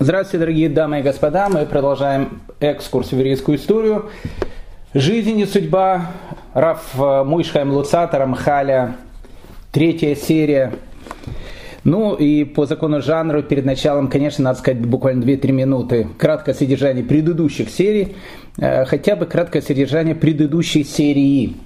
Здравствуйте, дорогие дамы и господа. Мы продолжаем экскурс в еврейскую историю. Жизнь и судьба Раф Муйшхайм Луцата Рамхаля. Третья серия. Ну и по закону жанра перед началом, конечно, надо сказать буквально 2-3 минуты. Краткое содержание предыдущих серий, э, хотя бы краткое содержание предыдущей серии.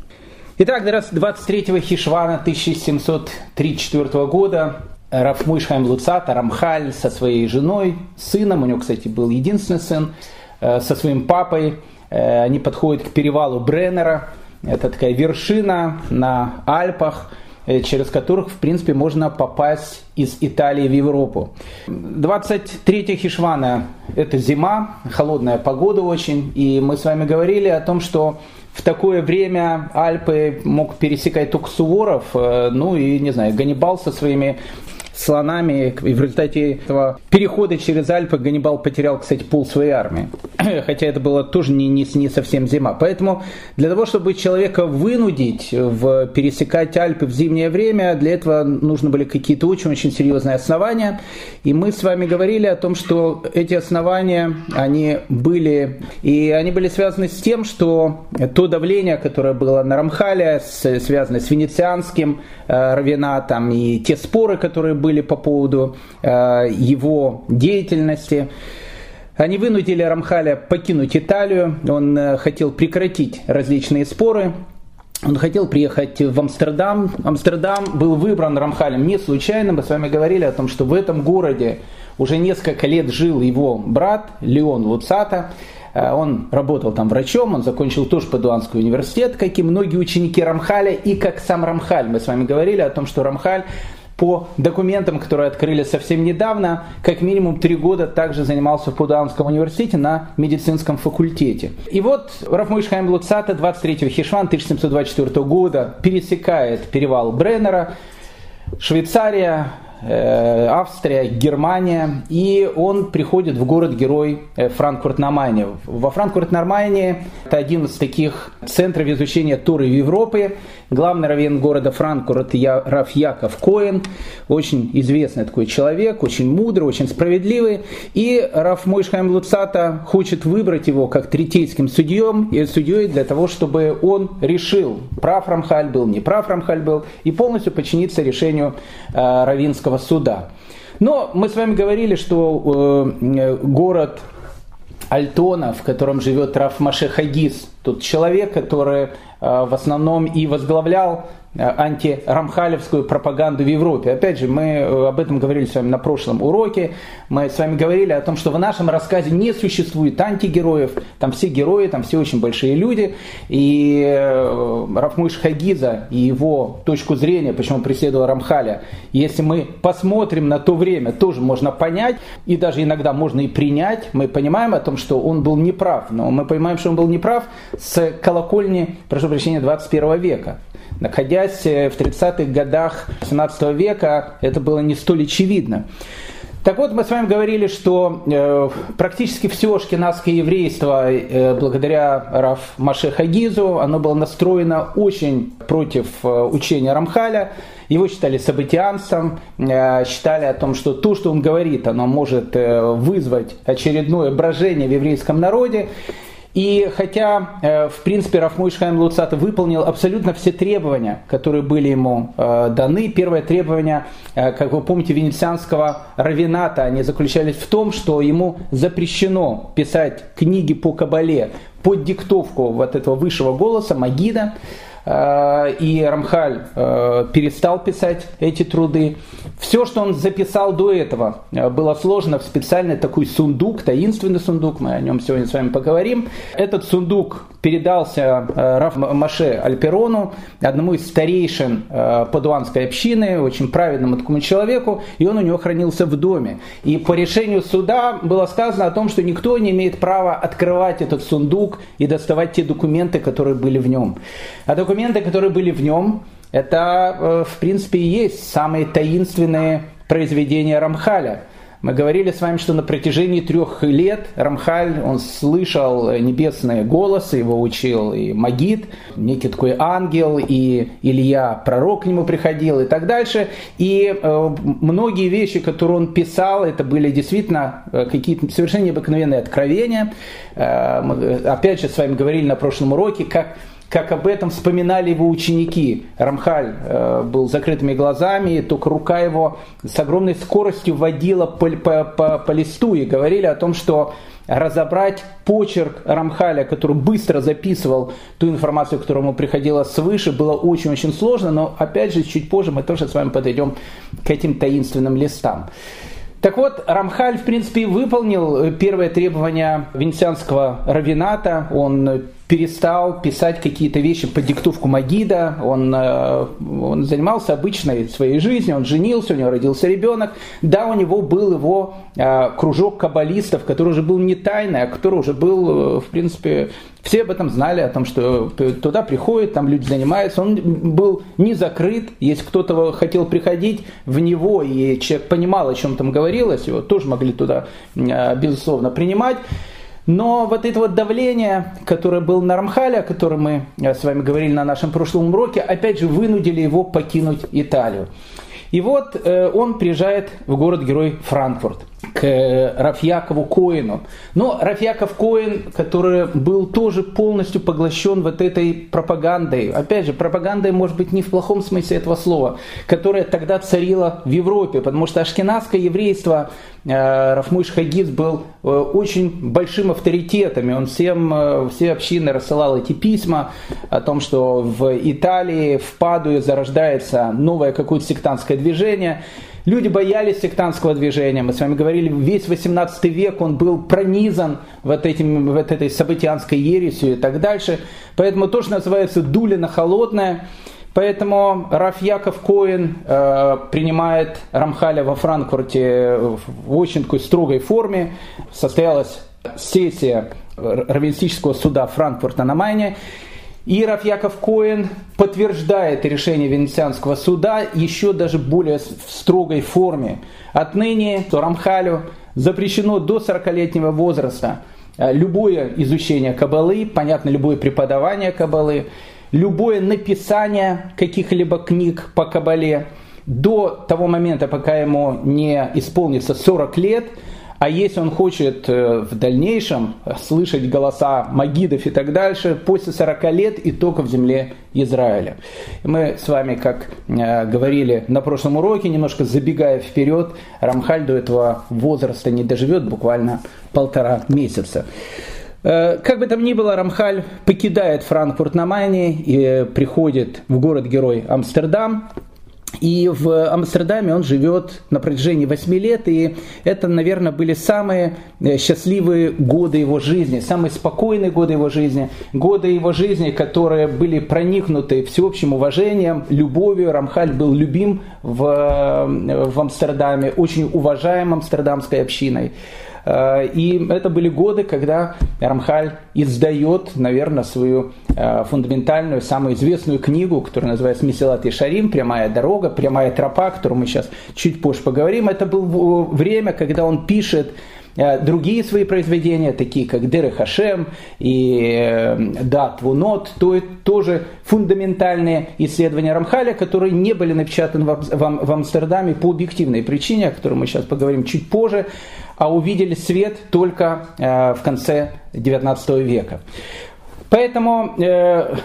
Итак, 23 Хишвана 1734 года Рафмуйшхайм Луцата, Рамхаль со своей женой, сыном, у него, кстати, был единственный сын, э, со своим папой. Э, они подходят к перевалу Бреннера. Это такая вершина на Альпах, э, через которых, в принципе, можно попасть из Италии в Европу. 23 Хишвана – это зима, холодная погода очень. И мы с вами говорили о том, что в такое время Альпы мог пересекать только Суворов, ну и, не знаю, Ганнибал со своими слонами. И в результате этого перехода через Альпы Ганнибал потерял, кстати, пол своей армии. Хотя это было тоже не, не, не совсем зима. Поэтому для того, чтобы человека вынудить в пересекать Альпы в зимнее время, для этого нужны были какие-то очень-очень серьезные основания. И мы с вами говорили о том, что эти основания, они были, и они были связаны с тем, что то давление, которое было на Рамхале, связано с венецианским э, равенатом, и те споры, которые были по поводу э, его деятельности. Они вынудили Рамхаля покинуть Италию, он э, хотел прекратить различные споры, он хотел приехать в Амстердам. Амстердам был выбран Рамхалем не случайно. Мы с вами говорили о том, что в этом городе уже несколько лет жил его брат Леон Луцата. Э, он работал там врачом, он закончил тоже Падуанский университет, как и многие ученики Рамхаля, и как сам Рамхаль. Мы с вами говорили о том, что Рамхаль по документам, которые открыли совсем недавно, как минимум три года также занимался в Пудаунском университете на медицинском факультете. И вот Рафмуиш Хайм Луцата 23 Хишван 1724 года пересекает перевал Бреннера, Швейцария, Австрия, Германия, и он приходит в город-герой э, Франкфурт на Майне. Во Франкфурт на Майне это один из таких центров изучения Туры в Европе. Главный раввин города Франкфурт Раф Яков Коэн, очень известный такой человек, очень мудрый, очень справедливый. И Раф Мойшхайм Луцата хочет выбрать его как третейским судьем, и судьей для того, чтобы он решил, прав Рамхаль был, не прав Рамхаль был, и полностью подчиниться решению э, равинского Верховного суда. Но мы с вами говорили, что э, город Альтона, в котором живет Раф Маше Хагис, тот человек, который э, в основном и возглавлял Э, антирамхалевскую пропаганду в Европе. Опять же, мы э, об этом говорили с вами на прошлом уроке. Мы с вами говорили о том, что в нашем рассказе не существует антигероев. Там все герои, там все очень большие люди. И э, Рафмуш Хагиза и его точку зрения, почему преследовал Рамхаля, если мы посмотрим на то время, тоже можно понять, и даже иногда можно и принять. Мы понимаем о том, что он был неправ. Но мы понимаем, что он был неправ с колокольни, прошу прощения, 21 века. Находясь э, в 30-х годах 17 века, это было не столь очевидно. Так вот, мы с вами говорили, что э, практически все шкинадское еврейство, э, благодаря Раф Маше Хагизу, оно было настроено очень против э, учения Рамхаля. Его считали событианцем, э, считали о том, что то, что он говорит, оно может э, вызвать очередное брожение в еврейском народе. И хотя, э, в принципе, Рафмуй Шхайм Луцата выполнил абсолютно все требования, которые были ему э, даны, первое требование, э, как вы помните, венецианского равината, они заключались в том, что ему запрещено писать книги по Кабале под диктовку вот этого высшего голоса Магида, и Рамхаль э, перестал писать эти труды. Все, что он записал до этого, э, было сложено в специальный такой сундук, таинственный сундук, мы о нем сегодня с вами поговорим. Этот сундук передался Раф Маше Альперону, одному из старейшин падуанской общины, очень праведному такому человеку, и он у него хранился в доме. И по решению суда было сказано о том, что никто не имеет права открывать этот сундук и доставать те документы, которые были в нем. А документы, которые были в нем, это, э, в принципе, и есть самые таинственные произведения Рамхаля. Мы говорили с вами, что на протяжении трех лет Рамхаль, он слышал небесные голосы, его учил и Магид, некий такой ангел, и Илья, пророк к нему приходил и так дальше. И э, многие вещи, которые он писал, это были действительно э, какие-то совершенно необыкновенные откровения. Мы, опять же, с вами говорили на прошлом уроке, как как об этом вспоминали его ученики. Рамхаль э, был закрытыми глазами, и только рука его с огромной скоростью водила по, по, по, по листу и говорили о том, что разобрать почерк Рамхаля, который быстро записывал ту информацию, которая ему приходила свыше, было очень-очень сложно, но опять же, чуть позже мы тоже с вами подойдем к этим таинственным листам. Так вот, Рамхаль, в принципе, выполнил первое требование венецианского равината. Он перестал писать какие-то вещи по диктовку Магида, он, э, он занимался обычной своей жизнью, он женился, у него родился ребенок. Да, у него был его э, кружок каббалистов, который уже был не тайный, а который уже был, э, в принципе, все об этом знали, о том, что туда приходят, там люди занимаются. Он был не закрыт, если кто-то хотел приходить в него, и человек понимал, о чем там говорилось, его тоже могли туда, безусловно, принимать. Но вот это вот давление, которое было на Рамхале, о котором мы э, с вами говорили на нашем прошлом уроке, опять же вынудили его покинуть Италию. И вот э, он приезжает в город-герой Франкфурт к э, Рафьякову Коину. Но Рафьяков Коин, который был тоже полностью поглощен вот этой пропагандой, опять же, пропагандой может быть не в плохом смысле этого слова, которая тогда царила в Европе, потому что ашкенадское еврейство, э, Рафмуш Хагиц был э, очень большим авторитетом, и он всем, все общины рассылал эти письма о том, что в Италии, в Падуе зарождается новое какое-то сектантское движение, Люди боялись сектантского движения. Мы с вами говорили, весь 18 век он был пронизан вот, этим, вот этой событианской ересью и так дальше. Поэтому то, что называется дулина холодная. Поэтому Раф Яков Коин э, принимает Рамхаля во Франкфурте в очень такой строгой форме. Состоялась сессия раввинистического суда Франкфурта на Майне. И Раф Яков Коэн подтверждает решение Венецианского суда еще даже более в строгой форме. Отныне Рамхалю запрещено до 40-летнего возраста э, любое изучение Кабалы, понятно, любое преподавание Кабалы, любое написание каких-либо книг по Кабале до того момента, пока ему не исполнится 40 лет – а если он хочет э, в дальнейшем слышать голоса магидов и так дальше, после 40 лет и только в земле Израиля. Мы с вами, как э, говорили на прошлом уроке, немножко забегая вперед, Рамхаль до этого возраста не доживет, буквально полтора месяца. Э, как бы там ни было, Рамхаль покидает Франкфурт на Майне и приходит в город-герой Амстердам, и в Амстердаме он живет на протяжении 8 лет, и это, наверное, были самые э, счастливые годы его жизни, самые спокойные годы его жизни, годы его жизни, которые были проникнуты всеобщим уважением, любовью. Рамхаль был любим в, э, в Амстердаме, очень уважаем амстердамской общиной. Э, и это были годы, когда Рамхаль издает, наверное, свою э, фундаментальную, самую известную книгу, которая называется «Месилат и Шарим», «Прямая дорога», «Прямая тропа», о которой мы сейчас чуть позже поговорим. Это было время, когда он пишет Э, другие свои произведения, такие как Деры Хашем и Дат Вунот, то это тоже фундаментальные исследования Рамхаля, которые не были напечатаны в Амстердаме по объективной причине, о которой мы сейчас поговорим чуть позже, а увидели свет только э, в конце XIX века. Поэтому э,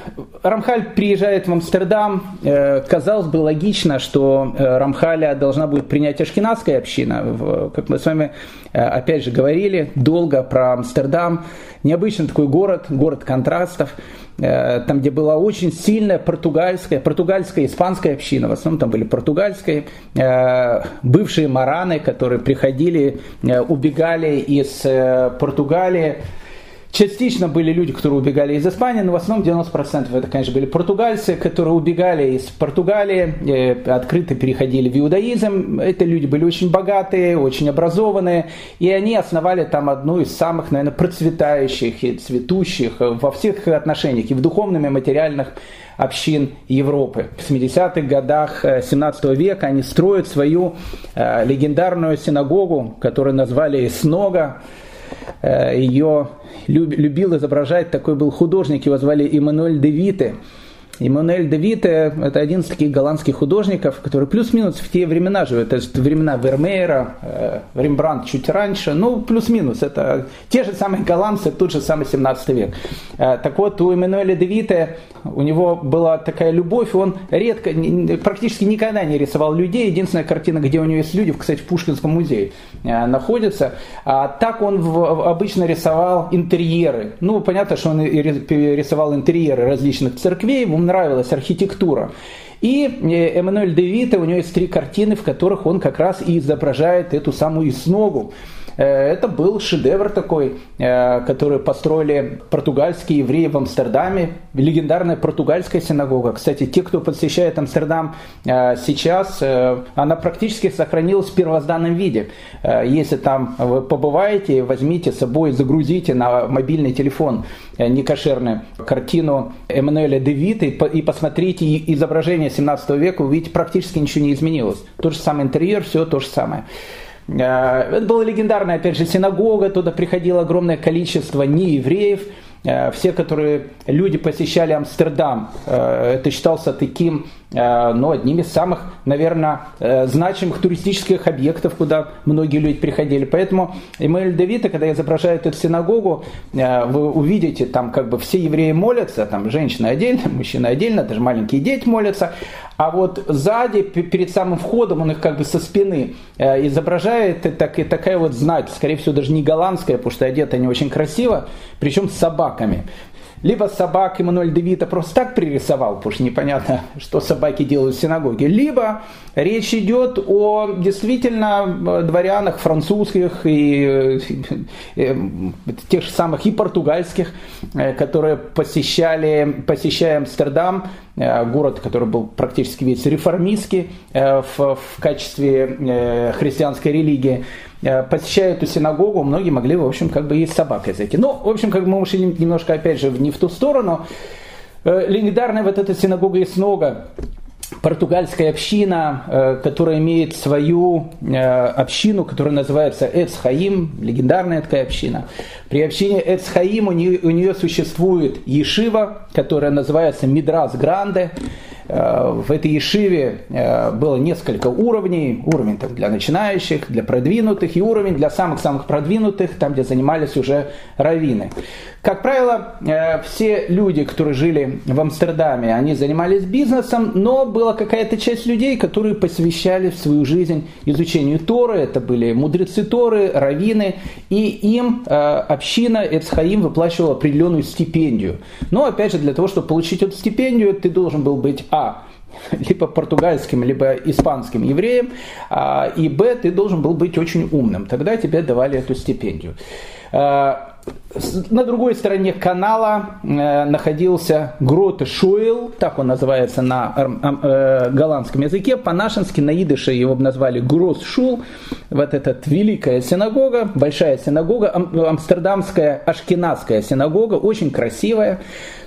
Рамхаль приезжает в Амстердам. Э, казалось бы, логично, что э, Рамхаля должна будет принять ашкенадская община. В, как мы с вами э, опять же говорили долго про Амстердам. Необычный такой город, город контрастов. Э, там, где была очень сильная португальская, португальская, испанская община. В основном там были португальские, э, бывшие мараны, которые приходили, э, убегали из Португалии Частично были люди, которые убегали из Испании, но в основном 90% это, конечно, были португальцы, которые убегали из Португалии, э, открыто переходили в иудаизм. Это люди были очень богатые, очень образованные, и они основали там одну из самых, наверное, процветающих и цветущих во всех отношениях, и в духовном, и материальных общин Европы. В 70-х годах 17 э, века они строят свою э, легендарную синагогу, которую назвали Снога. Э, Ее любил изображать такой был художник, его звали Иммануэль де Вите. Иммануэль де Вите – это один из таких голландских художников, который плюс-минус в те времена живет. Это времена Вермеера, э, Рембрандт чуть раньше, ну, плюс-минус. Это те же самые голландцы, тот же самый 17 век. Э, так вот, у Эммануэля де Вите, у него была такая любовь, он редко, практически никогда не рисовал людей. Единственная картина, где у него есть люди, кстати, в Пушкинском музее э, находится. А так он обычно рисовал интерьеры. Ну, понятно, что он рисовал интерьеры различных церквей, нравилась архитектура. И э, Эммануэль де Вита, у него есть три картины, в которых он как раз и изображает эту самую сногу. Э, это был шедевр такой, э, который построили португальские евреи в Амстердаме. Легендарная португальская синагога. Кстати, те, кто посещает Амстердам э, сейчас, она практически сохранилась в первозданном виде. Если там вы побываете, возьмите с собой, загрузите на мобильный телефон некошерную картину Эммануэля де Вита и посмотрите изображение 17 века, увидите, практически ничего не изменилось. Тот же самый интерьер, все то же самое. Э, это была легендарная, опять же, синагога, туда приходило огромное количество неевреев, Э, все, которые люди посещали Амстердам, э, это считался таким, ну, одним из самых, наверное, значимых туристических объектов, куда многие люди приходили. Поэтому Эммануэль Давида, когда изображает эту синагогу, вы увидите, там как бы все евреи молятся, там женщины отдельно, мужчины отдельно, даже маленькие дети молятся, а вот сзади, перед самым входом, он их как бы со спины изображает, и, так, и такая вот знать, скорее всего, даже не голландская, потому что одеты они очень красиво, причем с собаками. Либо собак Эммануэль Девита просто так пририсовал, потому что непонятно, что собаки делают в синагоге. Либо речь идет о действительно э, дворянах французских и, и, э, э, тех же самых и португальских, которые посещали, посещая Амстердам, город, который был практически весь реформистский в, в качестве христианской религии, посещая эту синагогу, многие могли, в общем, как бы и с собакой зайти. Ну, в общем, как бы мы ушли немножко, опять же, не в ту сторону. Э, легендарная вот эта синагога Иснога, португальская община, э, которая имеет свою общину, которая называется Эцхаим, легендарная такая община. При общине Эцхаим у нее, у нее существует Ешива, которая называется Мидрас Гранде. Э, в этой Ешиве э, было несколько уровней. Уровень там, для начинающих, для продвинутых и уровень для самых-самых продвинутых, там, где занимались уже раввины. Как правило, э, все люди, которые жили в Амстердаме, они занимались бизнесом, но была какая-то часть людей, которые посвящали свою жизнь изучению Торы. Это были мудрецы Торы, раввины, и им община Эцхаим выплачивала определенную стипендию. Но, опять же, для того, чтобы получить эту стипендию, ты должен был быть а. Либо португальским, либо испанским евреем, а, и Б. Ты должен был быть очень умным. Тогда тебе давали эту стипендию. На другой стороне канала э, находился Гроте Шуэл, так он называется на э, голландском языке, по-нашенски на идыше его назвали Грос Шул, вот эта великая синагога, большая синагога, амстердамская ашкенадская синагога, очень красивая,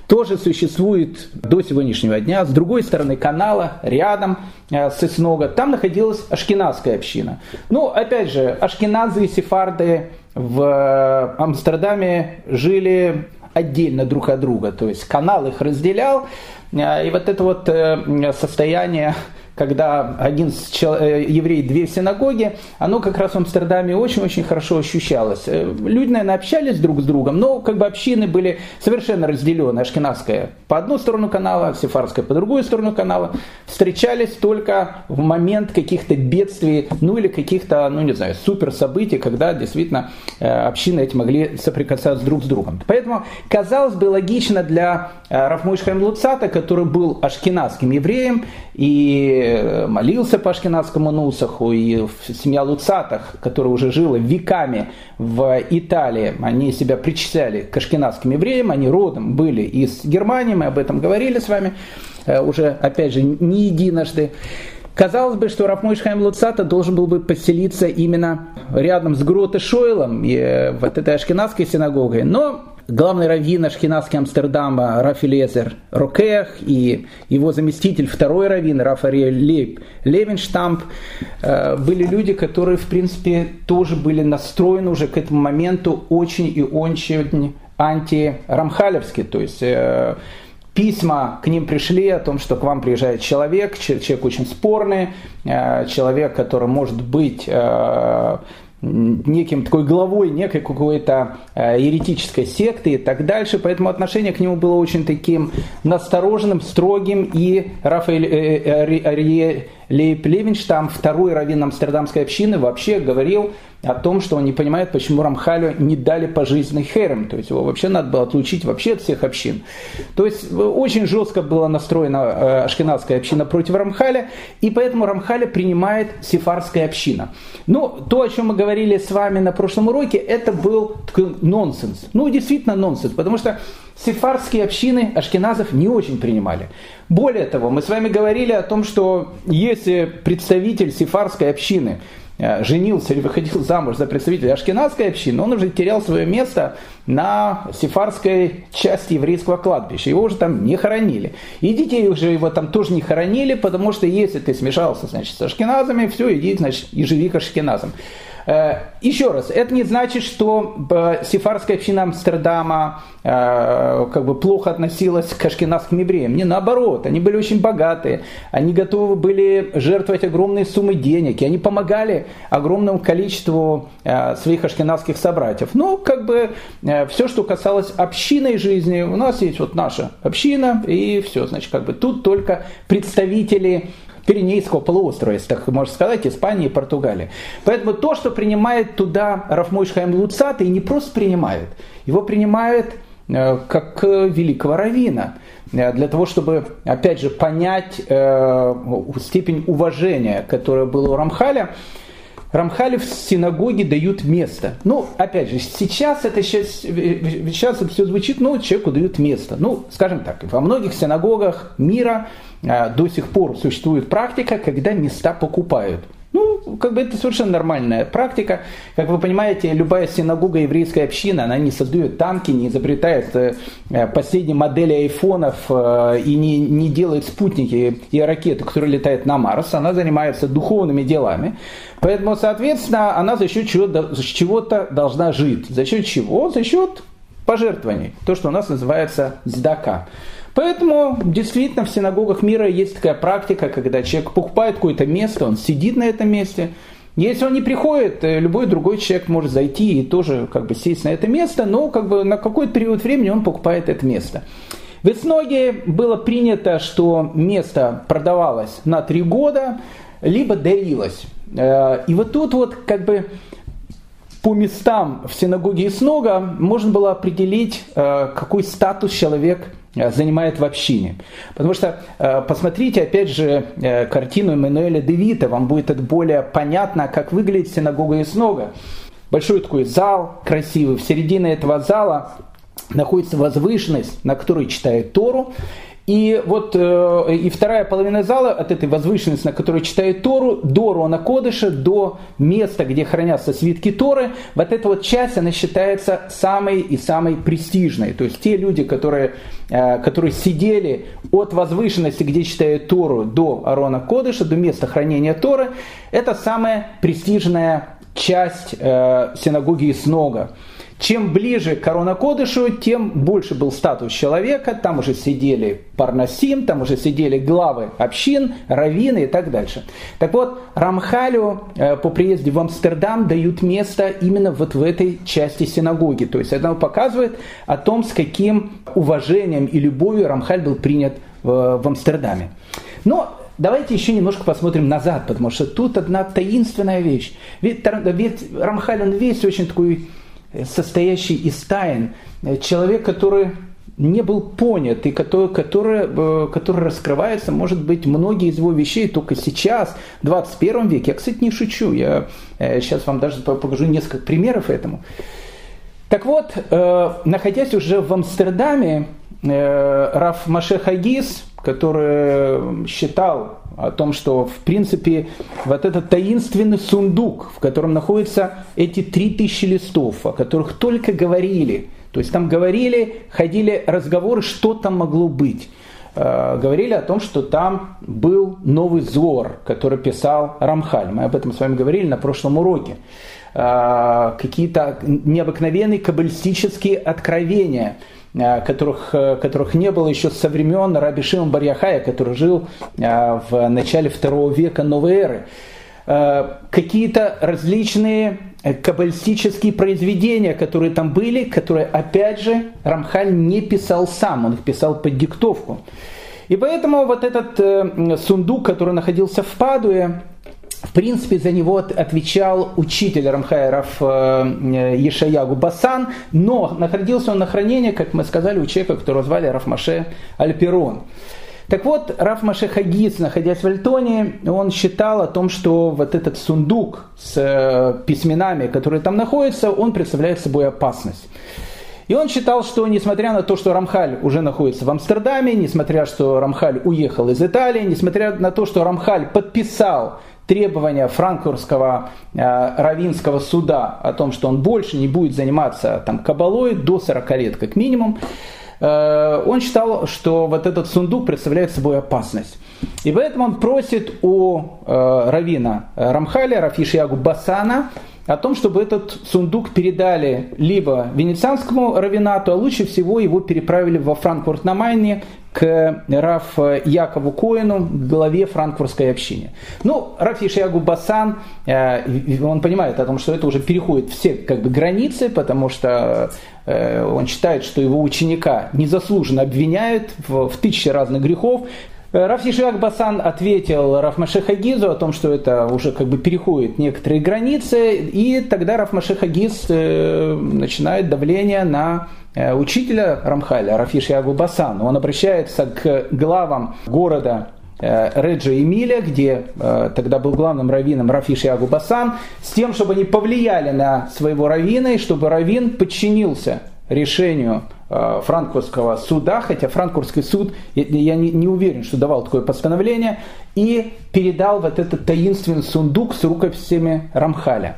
тоже существует до сегодняшнего дня. С другой стороны канала, рядом э, с Иснога, там находилась ашкенадская община. Ну, опять же, ашкеназы и сефарды в Амстердаме жили отдельно друг от друга. То есть канал их разделял, э, и вот это вот э, состояние когда один э, еврей, две синагоги, оно как раз в Амстердаме очень-очень хорошо ощущалось. Э, люди, наверное, общались друг с другом, но как бы общины были совершенно разделены. Ашкенадская по одну сторону канала, Сефарская по другую сторону канала. Встречались только в момент каких-то бедствий, ну или каких-то, ну не знаю, супер событий, когда действительно э, общины эти могли соприкасаться друг с другом. Поэтому, казалось бы, логично для Рафмуш Луцата, который был ашкенадским евреем и молился по ашкенадскому Нусаху, и семья Луцатах, которая уже жила веками в Италии, они себя причисляли к ашкенадским евреям, они родом были из Германии, мы об этом говорили с вами уже, опять же, не единожды. Казалось бы, что Рафмойш Хайм Луцата должен был бы поселиться именно рядом с Гроте Шойлом, и вот этой ашкенадской синагогой, но главный раввин Ашхинадский Амстердама Рафилезер Рокех и его заместитель, второй раввин Рафариэль Лейб Левенштамп э, были люди, которые, в принципе, тоже были настроены уже к этому моменту очень и очень антирамхалевски, то есть э, письма к ним пришли о том, что к вам приезжает человек, человек очень спорный, э, человек, который может быть неким такой главой некой какой-то э, еретической секты и так дальше. Поэтому отношение к нему было очень таким настороженным, строгим. И Рафаэль Арие э, Лейб Левинштам, второй раввин Амстердамской общины, вообще говорил о том, что он не понимает, почему Рамхалю не дали пожизненный херем. То есть его вообще надо было отлучить вообще от всех общин. То есть очень жестко была настроена э, ашкенадская община против Рамхаля, и поэтому Рамхаля принимает сефарская община. Но ну, то, о чем мы говорили с вами на прошлом уроке, это был нонсенс. Ну, действительно нонсенс, потому что сефарские общины ашкеназов не очень принимали. Более того, мы с вами говорили о том, что если представитель сефарской общины Э, женился или выходил замуж за представителя ашкенадской общины, он уже терял свое место на сефарской части еврейского кладбища. Его уже там не хоронили. И детей уже его там тоже не хоронили, потому что если ты смешался значит, с ашкеназами, все, иди значит, и живи к ашкеназам. Э, еще раз, это не значит, что э, сефарская община Амстердама э, как бы плохо относилась к ашкенадским евреям. Не наоборот, они были очень богатые, они готовы были жертвовать огромные суммы денег, и они помогали огромному количеству своих ашкенадских собратьев. Но как бы все, что касалось общинной жизни, у нас есть вот наша община, и все, значит, как бы тут только представители Пиренейского полуострова, если так можно сказать, Испании и Португалии. Поэтому то, что принимает туда Рафмойш Хайм Луцат, и не просто принимает, его принимает э, как великого равина э, для того, чтобы, опять же, понять э, степень уважения, которая была у Рамхаля, Рамхали в синагоге дают место. Ну, опять же, сейчас это, сейчас, сейчас это все звучит, ну, человеку дают место. Ну, скажем так, во многих синагогах мира а, до сих пор существует практика, когда места покупают. Ну, как бы это совершенно нормальная практика. Как вы понимаете, любая синагога еврейской общины, она не создает танки, не изобретает э, последние модели айфонов э, и не, не делает спутники и ракеты, которые летают на Марс. Она занимается духовными делами. Поэтому, соответственно, она за счет чего-то, чего-то должна жить. За счет чего? За счет пожертвований. То, что у нас называется сдака. Поэтому действительно в синагогах мира есть такая практика, когда человек покупает какое-то место, он сидит на этом месте. Если он не приходит, э, любой другой человек может зайти и тоже как бы сесть на это место, но как бы на какой-то период времени он покупает это место. В Эцноге было принято, что место продавалось на три года, либо дарилось. Э, и вот тут вот как бы по местам в синагоге Иснога можно было определить, э, какой статус человек Э, занимает в общине. Потому что э, посмотрите, опять же, картину Эммануэля Девита, вам будет это более понятно, как выглядит синагога Иснога. Большой такой зал красивый, в середине этого зала находится возвышенность, на которой читает Тору, и вот э, и вторая половина зала от этой возвышенности, на которой читают Тору, до Рона Кодыша, до места, где хранятся свитки Торы, вот эта вот часть, она считается самой и самой престижной. То есть те люди, которые, э, которые сидели от возвышенности, где читают Тору, до Арона Кодыша, до места хранения Торы, это самая престижная часть э, синагоги Иснога. Чем ближе к Корона Кодышу, тем больше был статус человека. Там уже сидели парнасим, там уже сидели главы общин, раввины и так дальше. Так вот, Рамхалю э, по приезде в Амстердам дают место именно вот в этой части синагоги. То есть это показывает о том, с каким уважением и любовью Рамхаль был принят в Амстердаме. Но Давайте еще немножко посмотрим назад, потому что тут одна таинственная вещь. Ведь, ведь Рамхаль, он весь очень такой состоящий из тайн. Человек, который не был понят и который, который, э, который раскрывается, может быть, многие из его вещей только сейчас, в 21 веке. Я, кстати, не шучу, я сейчас вам даже покажу несколько примеров этому. Так вот, находясь уже в Амстердаме, Раф Маше Хагис, который считал о том, что в принципе вот этот таинственный сундук, в котором находятся эти три тысячи листов, о которых только говорили, то есть там говорили, ходили разговоры, что там могло быть. Э, говорили о том, что там был новый Зор, который писал Рамхаль. Мы об этом с вами говорили на прошлом уроке. Э, какие-то необыкновенные каббалистические откровения – Э, которых, э, которых не было еще со времен Раби Шима Барьяхая, который жил в начале второго века новой эры. Какие-то различные каббалистические произведения, которые там были, которые, опять же, Рамхаль не писал сам, он их писал под диктовку. И поэтому вот этот сундук, который находился в Падуе, в принципе, за него отвечал учитель Рамхайров э, Ешаягу Басан, но находился он на хранении, как мы сказали, у человека, которого звали Рафмаше Альперон. Так вот, Раф Маше Хагиц, находясь в Альтоне, он считал о том, что вот этот сундук с э, письменами, которые там находятся, он представляет собой опасность. И он считал, что несмотря на то, что Рамхаль уже находится в Амстердаме, несмотря на то, что Рамхаль уехал из Италии, несмотря на то, что Рамхаль подписал требования франкфуртского э, равинского суда о том, что он больше не будет заниматься там, кабалой до 40 лет как минимум, э, он считал, что вот этот сундук представляет собой опасность. И поэтому он просит у э, равина Рамхаля, Рафишиягу Басана, о том, чтобы этот сундук передали либо венецианскому равинату, а лучше всего его переправили во Франкфурт на Майне к Раф Якову Коину, главе франкфуртской общины. Ну, Раф Ишиягу Басан, э, он понимает о том, что это уже переходит все как бы, границы, потому что э, он считает, что его ученика незаслуженно обвиняют в, в тысячи разных грехов, Э, Раф Ешиак Басан ответил Раф Машеха Гизу о том, что это уже как бы переходит некоторые границы, и тогда Раф Машеха Гиз э, начинает давление на э, учителя Рамхаля, Рафиш Ягу Басан. Он обращается к главам города Реджа Эмиля, где тогда был главным раввином Рафиш Ягу Басан, с тем, чтобы они повлияли на своего раввина, и чтобы раввин подчинился решению франкфуртского суда, хотя франкфуртский суд, я не, не уверен, что давал такое постановление, и передал вот этот таинственный сундук с рукописями Рамхаля.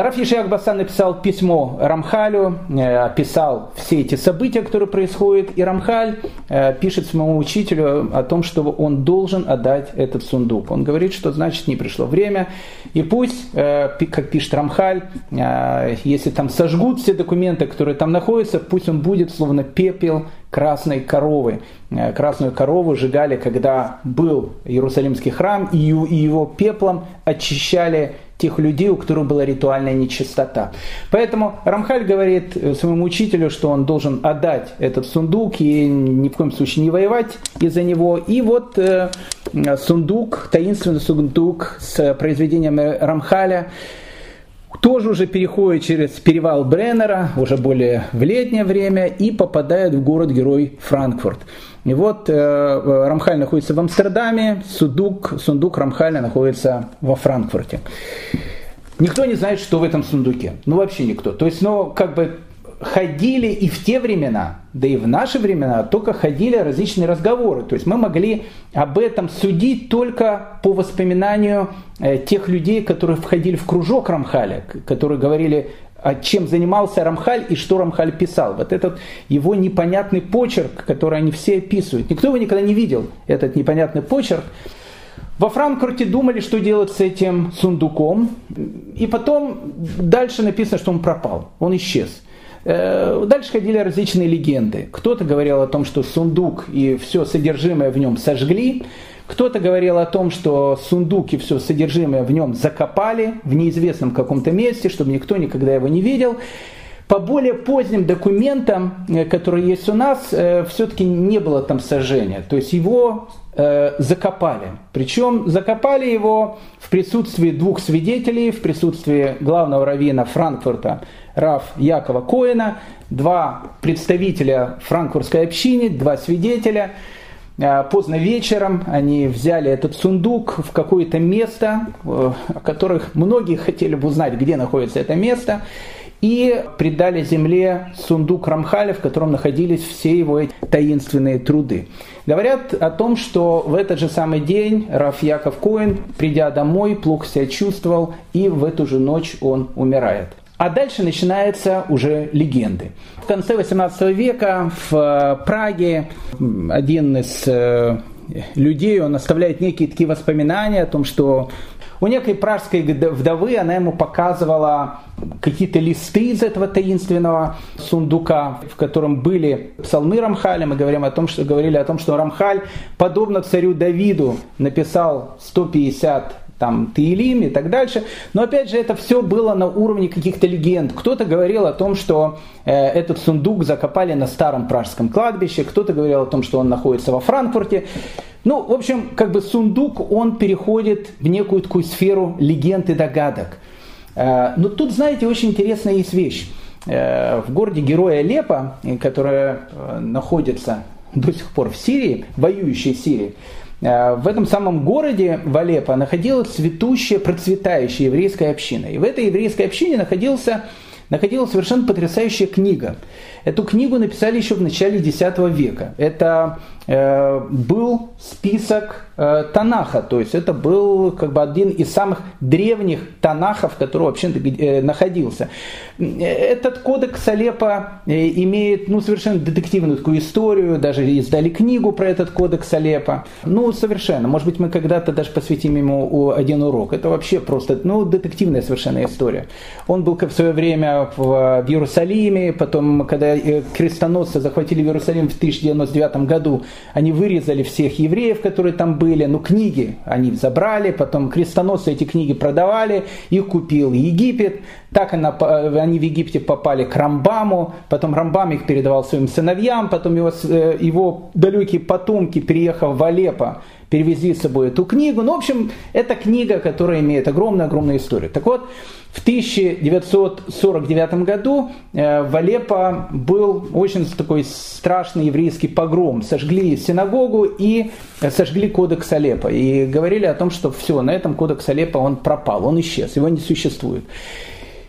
Раф Ешиак написал письмо Рамхалю, э, описал все эти события, которые происходят, и Рамхаль э, пишет своему учителю о том, что он должен отдать этот сундук. Он говорит, что значит не пришло время, и пусть, э, как пишет Рамхаль, если там сожгут все документы, которые там находятся, пусть он будет словно пепел красной коровы. Красную корову сжигали, когда был Иерусалимский храм, и его пеплом очищали тех людей, у которых была ритуальная нечистота. Поэтому Рамхаль говорит своему учителю, что он должен отдать этот сундук и ни в коем случае не воевать из-за него. И вот э, сундук, таинственный сундук с произведениями Рамхаля, тоже уже переходит через перевал Бреннера, уже более в летнее время, и попадает в город-герой Франкфурт. И вот э, Рамхаль находится в Амстердаме, сундук, сундук Рамхаля находится во Франкфурте. Никто не знает, что в этом сундуке. Ну, вообще никто. То есть, ну, как бы ходили и в те времена, да и в наши времена, только ходили различные разговоры. То есть мы могли об этом судить только по воспоминанию э, тех людей, которые входили в кружок Рамхаля, которые говорили чем занимался Рамхаль и что Рамхаль писал. Вот этот его непонятный почерк, который они все описывают. Никто его никогда не видел, этот непонятный почерк. Во Франкфурте думали, что делать с этим сундуком. И потом дальше написано, что он пропал, он исчез. Э, дальше ходили различные легенды. Кто-то говорил о том, что сундук и все содержимое в нем сожгли. Кто-то говорил о том, что сундук и все содержимое в нем закопали в неизвестном каком-то месте, чтобы никто никогда его не видел. По более поздним документам, э, которые есть у нас, э, все-таки не было там сожжения. То есть его э, закопали. Причем закопали его в присутствии двух свидетелей, в присутствии главного раввина Франкфурта Раф Якова Коина, два представителя франкфуртской общины, два свидетеля. Поздно вечером они взяли этот сундук в какое-то место, о которых многие хотели бы узнать, где находится это место и придали земле сундук Рамхаля, в котором находились все его таинственные труды. Говорят о том, что в этот же самый день Раф Яков Коин, придя домой, плохо себя чувствовал, и в эту же ночь он умирает. А дальше начинаются уже легенды. В конце 18 века в э, Праге один из э, людей, он оставляет некие такие воспоминания о том, что у некой пражской вдовы она ему показывала какие-то листы из этого таинственного сундука, в котором были псалмы Рамхаля. Мы говорим о том, что, говорили о том, что Рамхаль, подобно царю Давиду, написал 150 там Таилим и так дальше. Но опять же, это все было на уровне каких-то легенд. Кто-то говорил о том, что э, этот сундук закопали на старом пражском кладбище, кто-то говорил о том, что он находится во Франкфурте. Ну, в общем, как бы сундук, он переходит в некую такую сферу легенд и догадок. Э, но тут, знаете, очень интересная есть вещь. Э, в городе Героя Лепа, которая э, находится до сих пор в Сирии, воюющей Сирии, Э, в этом самом городе Валепа находилась цветущая, процветающая еврейская община. И в этой еврейской общине находился, находилась совершенно потрясающая книга. Эту книгу написали еще в начале X века. Это э, был список э, Танаха, то есть это был как бы один из самых древних Танахов, который вообще э, находился. Этот кодекс Алепа э, имеет ну, совершенно детективную такую историю, даже издали книгу про этот кодекс Алепа. Ну, совершенно. Может быть, мы когда-то даже посвятим ему один урок. Это вообще просто ну, детективная совершенно история. Он был в свое время в, в Иерусалиме, потом, когда Э, крестоносцы захватили Иерусалим в 1099 году, они вырезали всех евреев, которые там были, но книги они забрали, потом крестоносцы эти книги продавали, их купил Египет, так она, они в Египте попали к Рамбаму, потом Рамбам их передавал своим сыновьям, потом его, э, его далекие потомки, переехав в Алеппо, перевезли с собой эту книгу. Ну, в общем, это книга, которая имеет огромную-огромную историю. Так вот, в 1949 году э, в Алеппо был очень такой страшный еврейский погром. Сожгли синагогу и сожгли кодекс Алеппо. И говорили о том, что все, на этом кодекс Алеппо он пропал, он исчез, его не существует.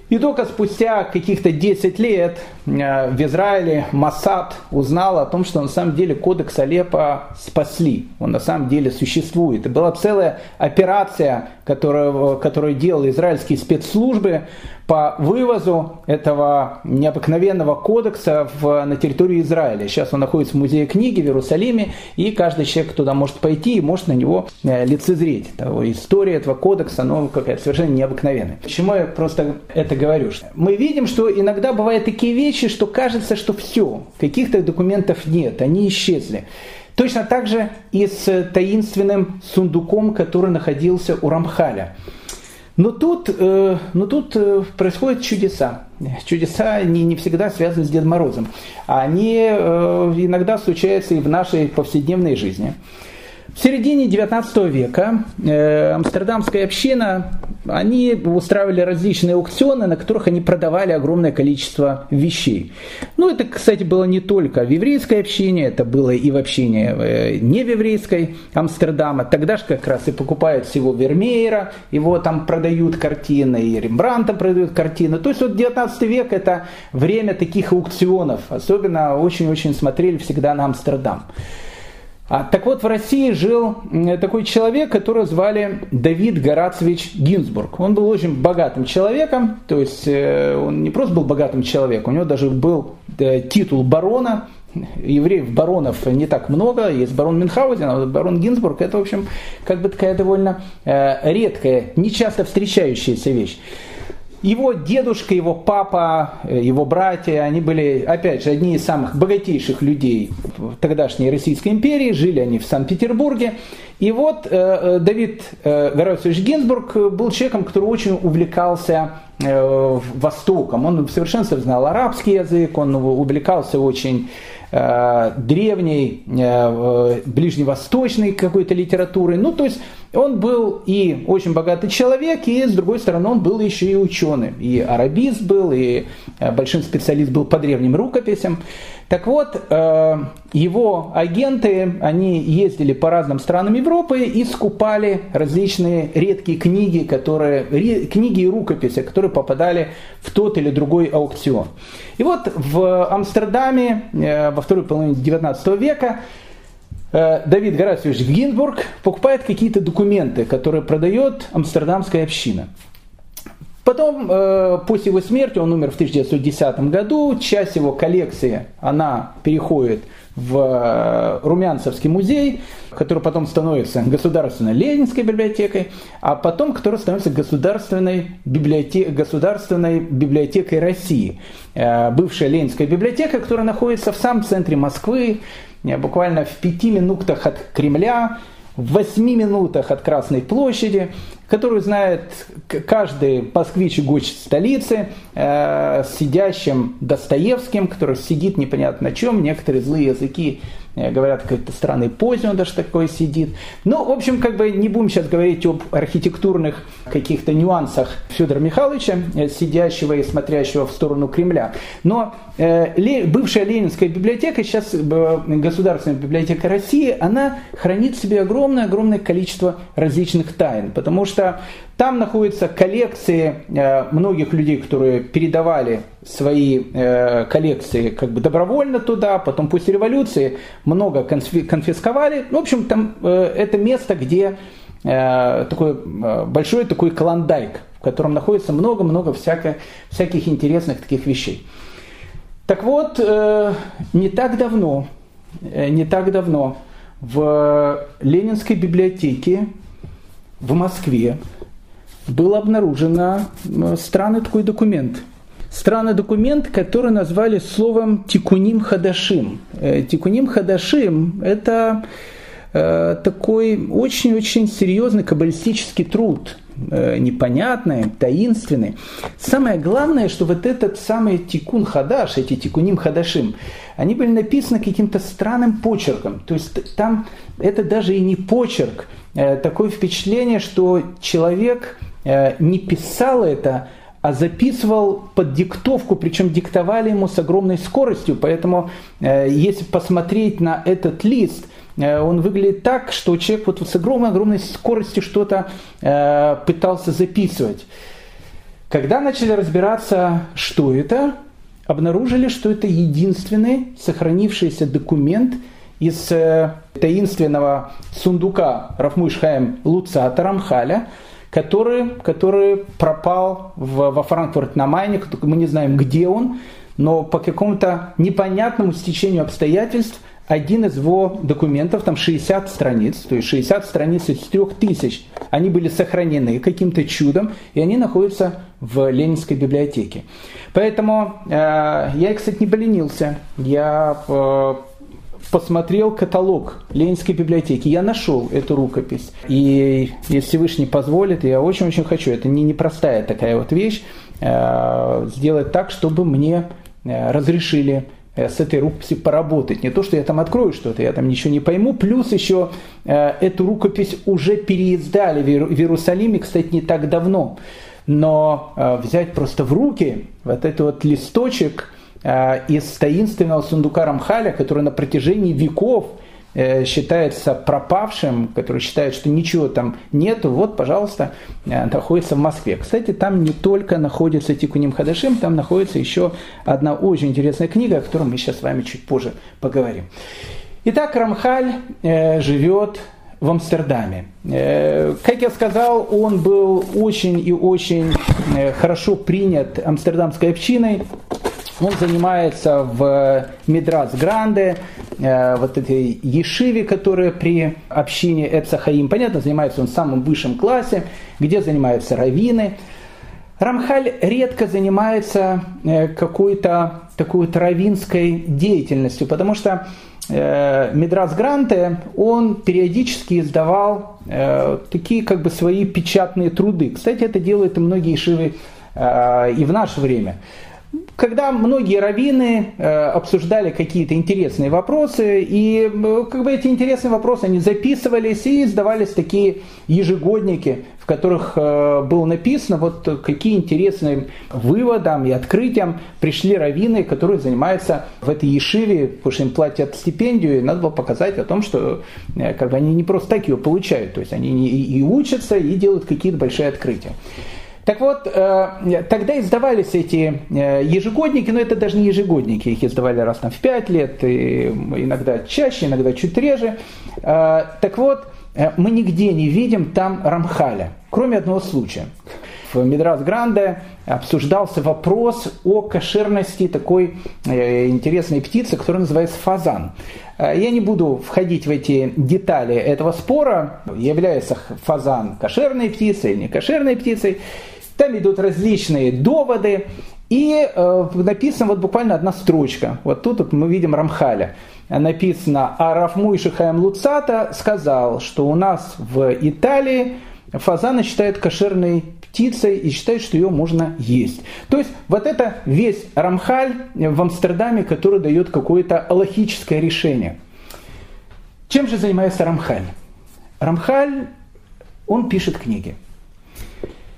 И только спустя каких-то 10 лет в Израиле Масад узнал о том, что на самом деле кодекс Алеппо спасли. Он на самом деле существует. И была целая операция, которую, которую делали израильские спецслужбы по вывозу этого необыкновенного кодекса в, на территорию Израиля. Сейчас он находится в музее книги в Иерусалиме, и каждый человек туда может пойти и может на него э, лицезреть. История этого кодекса, ну, какая-то совершенно необыкновенная. Почему я просто это говорю? Мы видим, что иногда бывают такие вещи, что кажется, что все, каких-то документов нет, они исчезли. Точно так же и с таинственным сундуком, который находился у Рамхаля. Но тут, э, но тут э, происходят чудеса. Чудеса не, не всегда связаны с Дедом Морозом. Они э, иногда случаются и в нашей повседневной жизни. В середине 19 века э, амстердамская община, они устраивали различные аукционы, на которых они продавали огромное количество вещей. Ну, это, кстати, было не только в еврейской общине, это было и в общине э, не в еврейской Амстердама. Тогда же как раз и покупают всего Вермеера, его там продают картины, и Рембранта продают картины. То есть вот 19 век это время таких аукционов. Особенно очень-очень смотрели всегда на Амстердам. А, так вот, в России жил такой человек, которого звали Давид Горацевич Гинзбург. Он был очень богатым человеком, то есть э, он не просто был богатым человеком, у него даже был э, титул барона, евреев, баронов не так много, есть барон Мюнхгаузен, а вот барон Гинзбург, это, в общем, как бы такая довольно э, редкая, нечасто встречающаяся вещь. Его дедушка, его папа, э, его братья, они были, опять же, одни из самых богатейших людей тогдашней Российской империи, жили они в Санкт-Петербурге. И вот э, э Давид э, Горациевич Гинзбург был человеком, который очень увлекался Востоком. Он в совершенстве знал арабский язык, он увлекался очень Э, древней, э, ближневосточной какой-то литературой. Ну, то есть он был и очень богатый человек, и, с другой стороны, он был еще и ученым. И арабист был, и э, большой специалист был по древним рукописям. Так вот, э, его агенты, они ездили по разным странам Европы и скупали различные редкие книги, которые, книги и рукописи, которые попадали в тот или другой аукцион. И вот в Амстердаме э, во второй половине 19 века э, Давид Горасович Гинзбург покупает какие-то документы, которые продает амстердамская община. Потом, э, после его смерти, он умер в 1910 году, часть его коллекции, она переходит в э, Румянцевский музей, который потом становится Государственной Ленинской библиотекой, а потом который становится Государственной, библиотек, Государственной библиотекой России. Э, бывшая Ленинская библиотека, которая находится в самом центре Москвы, буквально в пяти минутах от Кремля, в восьми минутах от Красной площади, которую знает каждый москвич и гость столицы, э, сидящим Достоевским, который сидит непонятно на чем, некоторые злые языки говорят, какой-то странный поздний он даже такой сидит. Ну, в общем, как бы не будем сейчас говорить об архитектурных каких-то нюансах Федора Михайловича, э, сидящего и смотрящего в сторону Кремля. Но э, бывшая Ленинская библиотека, сейчас э, Государственная библиотека России, она хранит в себе огромное-огромное количество различных тайн, потому что там находятся коллекции э, многих людей, которые передавали свои э, коллекции как бы добровольно туда, потом после революции много конфисковали. В общем, там э, это место, где такой большой такой клондайк, в котором находится много-много всяких, интересных таких вещей. Так вот, не так давно, не так давно в Ленинской библиотеке в Москве был обнаружен странный такой документ. Странный документ, который назвали словом «тикуним хадашим». Э, «Тикуним хадашим» – это э, такой очень-очень серьезный каббалистический труд, э, непонятный, таинственный. Самое главное, что вот этот самый тикун хадаш, эти тикуним хадашим, они были написаны каким-то странным почерком. То есть там это даже и не почерк, такое впечатление, что человек не писал это, а записывал под диктовку, причем диктовали ему с огромной скоростью. Поэтому, э, если посмотреть на этот лист, э, он выглядит так, что человек вот с огромной-огромной скоростью что-то пытался записывать. Когда начали разбираться, что это, обнаружили, что это единственный сохранившийся документ из таинственного сундука Рафмуишхаем Луцата Рамхаля, который, который пропал в, во Франкфурт на Майне, мы не знаем, где он, но по какому-то непонятному стечению обстоятельств один из его документов, там 60 страниц, то есть 60 страниц из 3000, они были сохранены каким-то чудом, и они находятся в Ленинской библиотеке. Поэтому э, я, кстати, не поленился. Я э, посмотрел каталог Ленинской библиотеки, я нашел эту рукопись. И если Всевышний позволит, я очень-очень хочу, это не непростая такая вот вещь, э, сделать так, чтобы мне э, разрешили э, с этой рукописью поработать. Не то, что я там открою что-то, я там ничего не пойму. Плюс еще эту рукопись уже переиздали в Иерусалиме, кстати, не так давно. Но взять просто в руки вот этот вот листочек из таинственного сундука Рамхаля, который на протяжении веков э, считается пропавшим, который считает, что ничего там нету, вот, пожалуйста, э, находится в Москве. Кстати, там не только находится Тикуним Хадашим, там находится еще одна очень интересная книга, о которой мы сейчас с вами чуть позже поговорим. Итак, Рамхаль живет в Амстердаме. Как я сказал, он был очень и очень хорошо принят амстердамской общиной. Он занимается в Мидрас Гранде, э, вот этой ешиве, которая при общине Эцахаим. Понятно, занимается он в самом высшем классе, где занимаются раввины. Рамхаль редко занимается э, какой-то такой вот раввинской деятельностью, потому что э, Мидрас Гранте, он периодически издавал такие как бы свои печатные труды. Кстати, это делают и многие шивы и в наше время когда многие раввины э, обсуждали какие-то интересные вопросы, и э, как бы эти интересные вопросы, они записывались и издавались такие ежегодники, в которых э, было написано, вот какие интересные выводам и открытиям пришли раввины, которые занимаются в этой ешиве, потому что им платят стипендию, и надо было показать о том, что как бы, они не просто так ее получают, то есть они и учатся, и делают какие-то большие открытия. Так вот, э, тогда издавались эти э, ежегодники, но это даже не ежегодники, их издавали раз там в пять лет, и иногда чаще, иногда чуть реже. Э, так вот, мы нигде не видим там Рамхаля, кроме одного случая. В Мидрас Гранде обсуждался вопрос о кошерности такой интересной птицы, которая называется фазан. Я не буду входить в эти детали этого спора, является фазан кошерной птицей или не кошерной птицей. Там идут различные доводы, и э, написана вот буквально одна строчка. Вот тут вот мы видим Рамхаля. Написано, а Рафмуй Шихаем Луцата сказал, что у нас в Италии фазана считают кошерной птицей и считают, что ее можно есть. То есть вот это весь Рамхаль в Амстердаме, который дает какое-то логическое решение. Чем же занимается Рамхаль? Рамхаль, он пишет книги.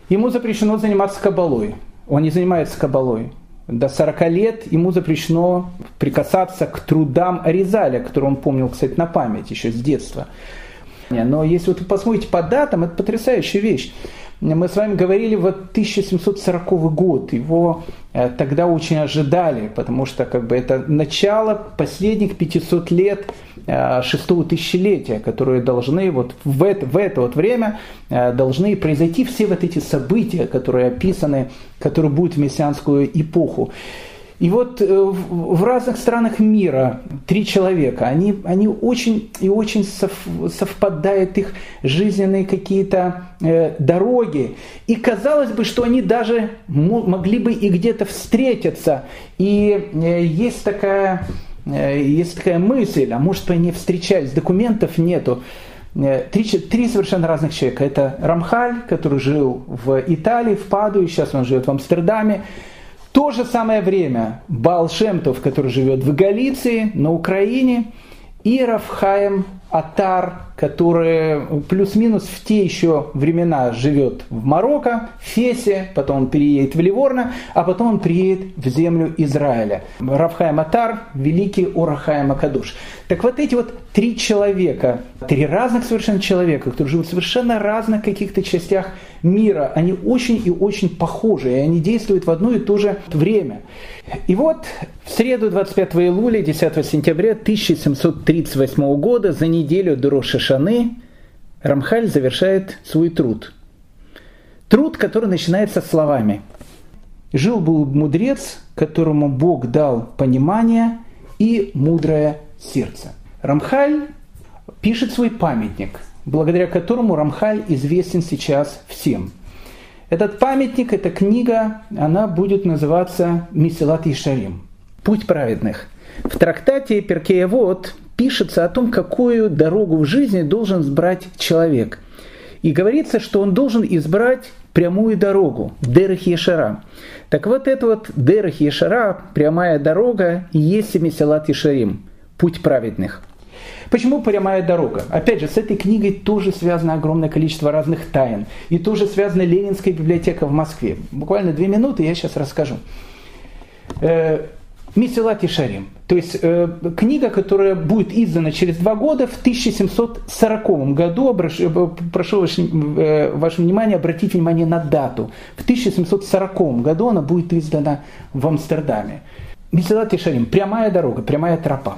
Ему запрещено заниматься кабалой. Он не занимается кабалой. До 40 лет ему запрещено прикасаться к трудам Аризаля, которые он помнил, кстати, на память еще с детства. Но если вот вы посмотрите по датам, это потрясающая вещь. Мы с вами говорили вот 1740 год, его э, тогда очень ожидали, потому что как бы это начало последних 500 лет э, шестого тысячелетия, которые должны вот в это, в это вот время э, должны произойти все вот эти события, которые описаны, которые будут в мессианскую эпоху. И вот э, в разных странах мира три человека, они, они очень и очень совпадают их жизненные какие-то э, дороги. И казалось бы, что они даже могли бы и где-то встретиться. И э, есть такая, есть такая мысль, а может они встречались, документов нету. Три, три совершенно разных человека. Это Рамхаль, который жил в Италии, в Падуе, сейчас он живет в Амстердаме то же самое время Балшемтов, который живет в Галиции, на Украине, и Рафхаем Атар, который плюс-минус в те еще времена живет в Марокко, в Фесе, потом он переедет в Ливорно, а потом он приедет в землю Израиля. Рафхаем Атар, великий Орахаем Акадуш. Так вот эти вот три человека, три разных совершенно человека, которые живут в совершенно разных каких-то частях мира, они очень и очень похожи, и они действуют в одно и то же время. И вот в среду 25 июля, 10 сентября 1738 года, за неделю до Рошашаны, Рамхаль завершает свой труд. Труд, который начинается словами. «Жил был мудрец, которому Бог дал понимание и мудрое сердце». Рамхаль пишет свой памятник, благодаря которому Рамхаль известен сейчас всем – этот памятник, эта книга, она будет называться Мисилат Ишарим. Путь праведных. В трактате Перкеевод пишется о том, какую дорогу в жизни должен избрать человек. И говорится, что он должен избрать прямую дорогу, Дерах Ешара. Так вот это вот Дерах Ешара, прямая дорога, и есть Месилат Ешарим, путь праведных – Почему прямая дорога? Опять же, с этой книгой тоже связано огромное количество разных тайн. И тоже связана Ленинская библиотека в Москве. Буквально две минуты я сейчас расскажу. Мисилат и Шарим. То есть э, книга, которая будет издана через два года в 1740 году. Прошу, э, прошу ваше, э, ваше внимание обратить внимание на дату. В 1740 году она будет издана в Амстердаме. Мисилат и Шарим. Прямая дорога, прямая тропа.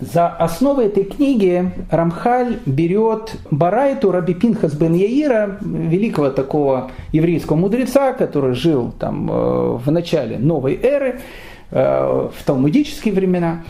За основу этой книги Рамхаль берет Барайту Раби Пинхас бен Яира, великого такого еврейского мудреца, который жил там э, в начале новой эры, в талмудические времена.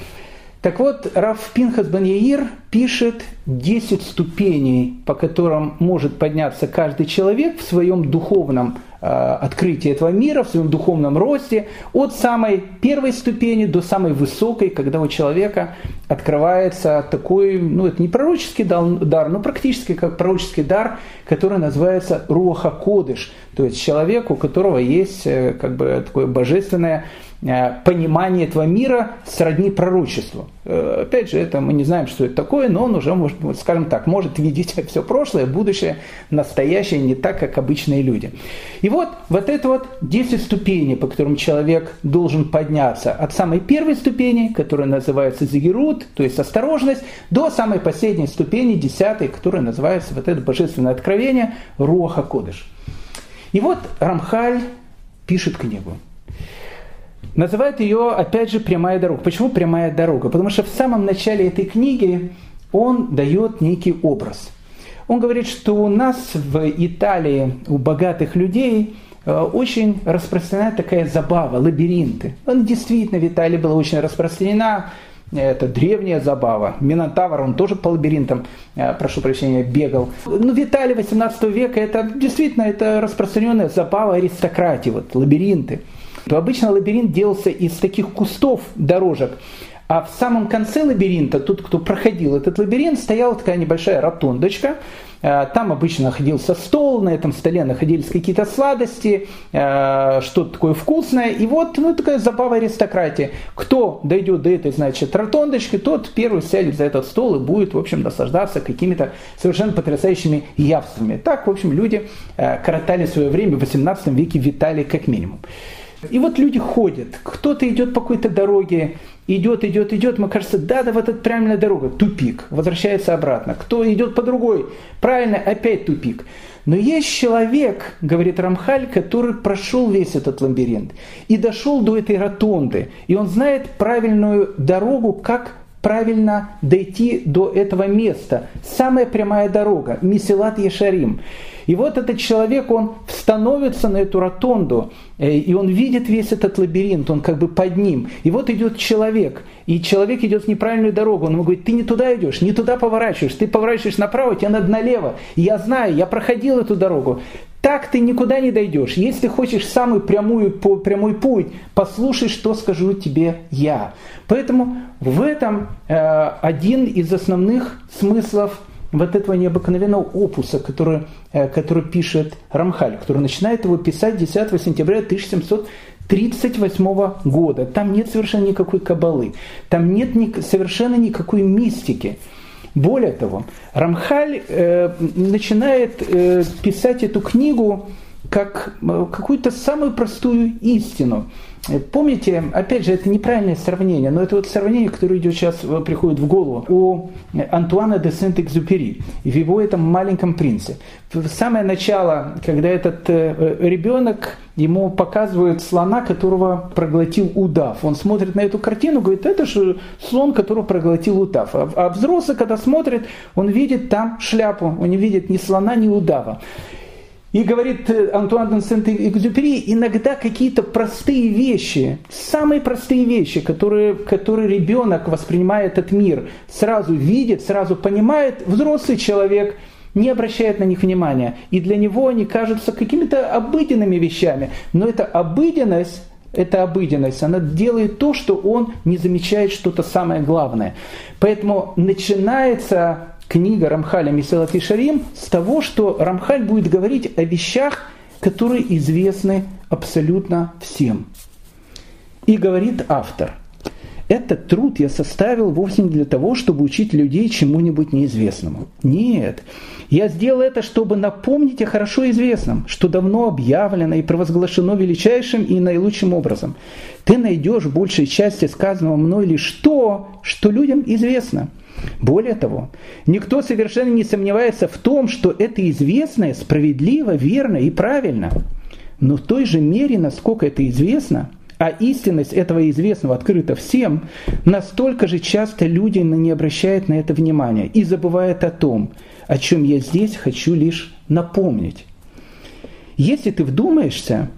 Так вот, Раф Пинхас бен Яир пишет 10 ступеней, по которым может подняться каждый человек в своем духовном открытия этого мира, в своем духовном росте, от самой первой ступени до самой высокой, когда у человека открывается такой, ну это не пророческий дар, но практически как пророческий дар, который называется Руаха Кодыш, то есть человек, у которого есть э, как бы такое божественное Э, понимание этого мира сродни пророчеству. Э, опять же, это мы не знаем, что это такое, но он уже, может, скажем так, может видеть все прошлое, будущее, настоящее не так, как обычные люди. И вот вот это вот 10 ступеней, по которым человек должен подняться от самой первой ступени, которая называется зигерут, то есть осторожность, до самой последней ступени, десятой, которая называется вот это божественное откровение, Руаха Кодыш. И вот Рамхаль пишет книгу. Называет ее, опять же, прямая дорога. Почему прямая дорога? Потому что в самом начале этой книги он дает некий образ. Он говорит, что у нас в Италии, у богатых людей, э, очень распространена такая забава, лабиринты. Он действительно в Италии была очень распространена, это древняя забава. Минотавр, он тоже по лабиринтам, э, прошу прощения, бегал. Ну, в Италии 18 века это действительно это распространенная забава аристократии, вот лабиринты то обычно лабиринт делался из таких кустов дорожек. А в самом конце лабиринта, тут кто проходил этот лабиринт, стояла такая небольшая ротондочка. Э, там обычно находился стол, на этом столе находились какие-то сладости, э, что-то такое вкусное. И вот ну, такая забава аристократии. Кто дойдет до этой, значит, ротондочки, тот первый сядет за этот стол и будет, в общем, наслаждаться какими-то совершенно потрясающими явствами. Так, в общем, люди э, коротали свое время в 18 веке в Италии как минимум. И вот люди ходят, кто-то идет по какой-то дороге, идет, идет, идет, ему кажется, да, да, вот это правильная дорога, тупик, возвращается обратно. Кто идет по другой, правильно, опять тупик. Но есть человек, говорит Рамхаль, который прошел весь этот лабиринт и дошел до этой ротонды, и он знает правильную дорогу, как правильно дойти до этого места. Самая прямая дорога, Месилат Ешарим. И вот этот человек, он становится на эту ротонду, э, и он видит весь этот лабиринт, он как бы под ним. И вот идет человек, и человек идет в неправильную дорогу. Он ему говорит, ты не туда идешь, не туда поворачиваешь, ты поворачиваешь направо, тебе надо налево. я знаю, я проходил эту дорогу. Так ты никуда не дойдешь. Если хочешь самый прямую, прямой путь, послушай, что скажу тебе я. Поэтому в этом э, один из основных смыслов вот этого необыкновенного опуса, который, э, который пишет Рамхаль, который начинает его писать 10 сентября 1738 года. Там нет совершенно никакой кабалы, там нет ни, совершенно никакой мистики. Более того, Рамхаль э, начинает э, писать эту книгу как э, какую-то самую простую истину. Помните, опять же, это неправильное сравнение, но это вот сравнение, которое идет сейчас, э, приходит в голову, у Антуана де Сент-Экзюпери в его этом «Маленьком принце». В самое начало, когда этот э, ребенок, ему показывают слона, которого проглотил удав. Он смотрит на эту картину, говорит, это же слон, которого проглотил удав. А, а взрослый, когда смотрит, он видит там шляпу, он не видит ни слона, ни удава. И говорит э, Антуан де Сент-Экзюпери, иногда какие-то простые вещи, самые простые вещи, которые, которые ребенок, воспринимая этот мир, сразу видит, сразу понимает, взрослый человек не обращает на них внимания. И для него они кажутся какими-то обыденными вещами. Но эта обыденность, эта обыденность, она делает то, что он не замечает что-то самое главное. Поэтому начинается книга Рамхаля Мисалат Шарим с того, что Рамхаль будет говорить о вещах, которые известны абсолютно всем. И говорит автор, этот труд я составил вовсе не для того, чтобы учить людей чему-нибудь неизвестному. Нет, я сделал это, чтобы напомнить о хорошо известном, что давно объявлено и провозглашено величайшим и наилучшим образом. Ты найдешь в большей части сказанного мной лишь то, что людям известно – более того, никто совершенно не сомневается в том, что это известное справедливо, верно и правильно. Но в той же мере, насколько это известно, а истинность этого известного открыта всем, настолько же часто люди не обращают на это внимания и забывают о том, о чем я здесь хочу лишь напомнить. Если ты вдумаешься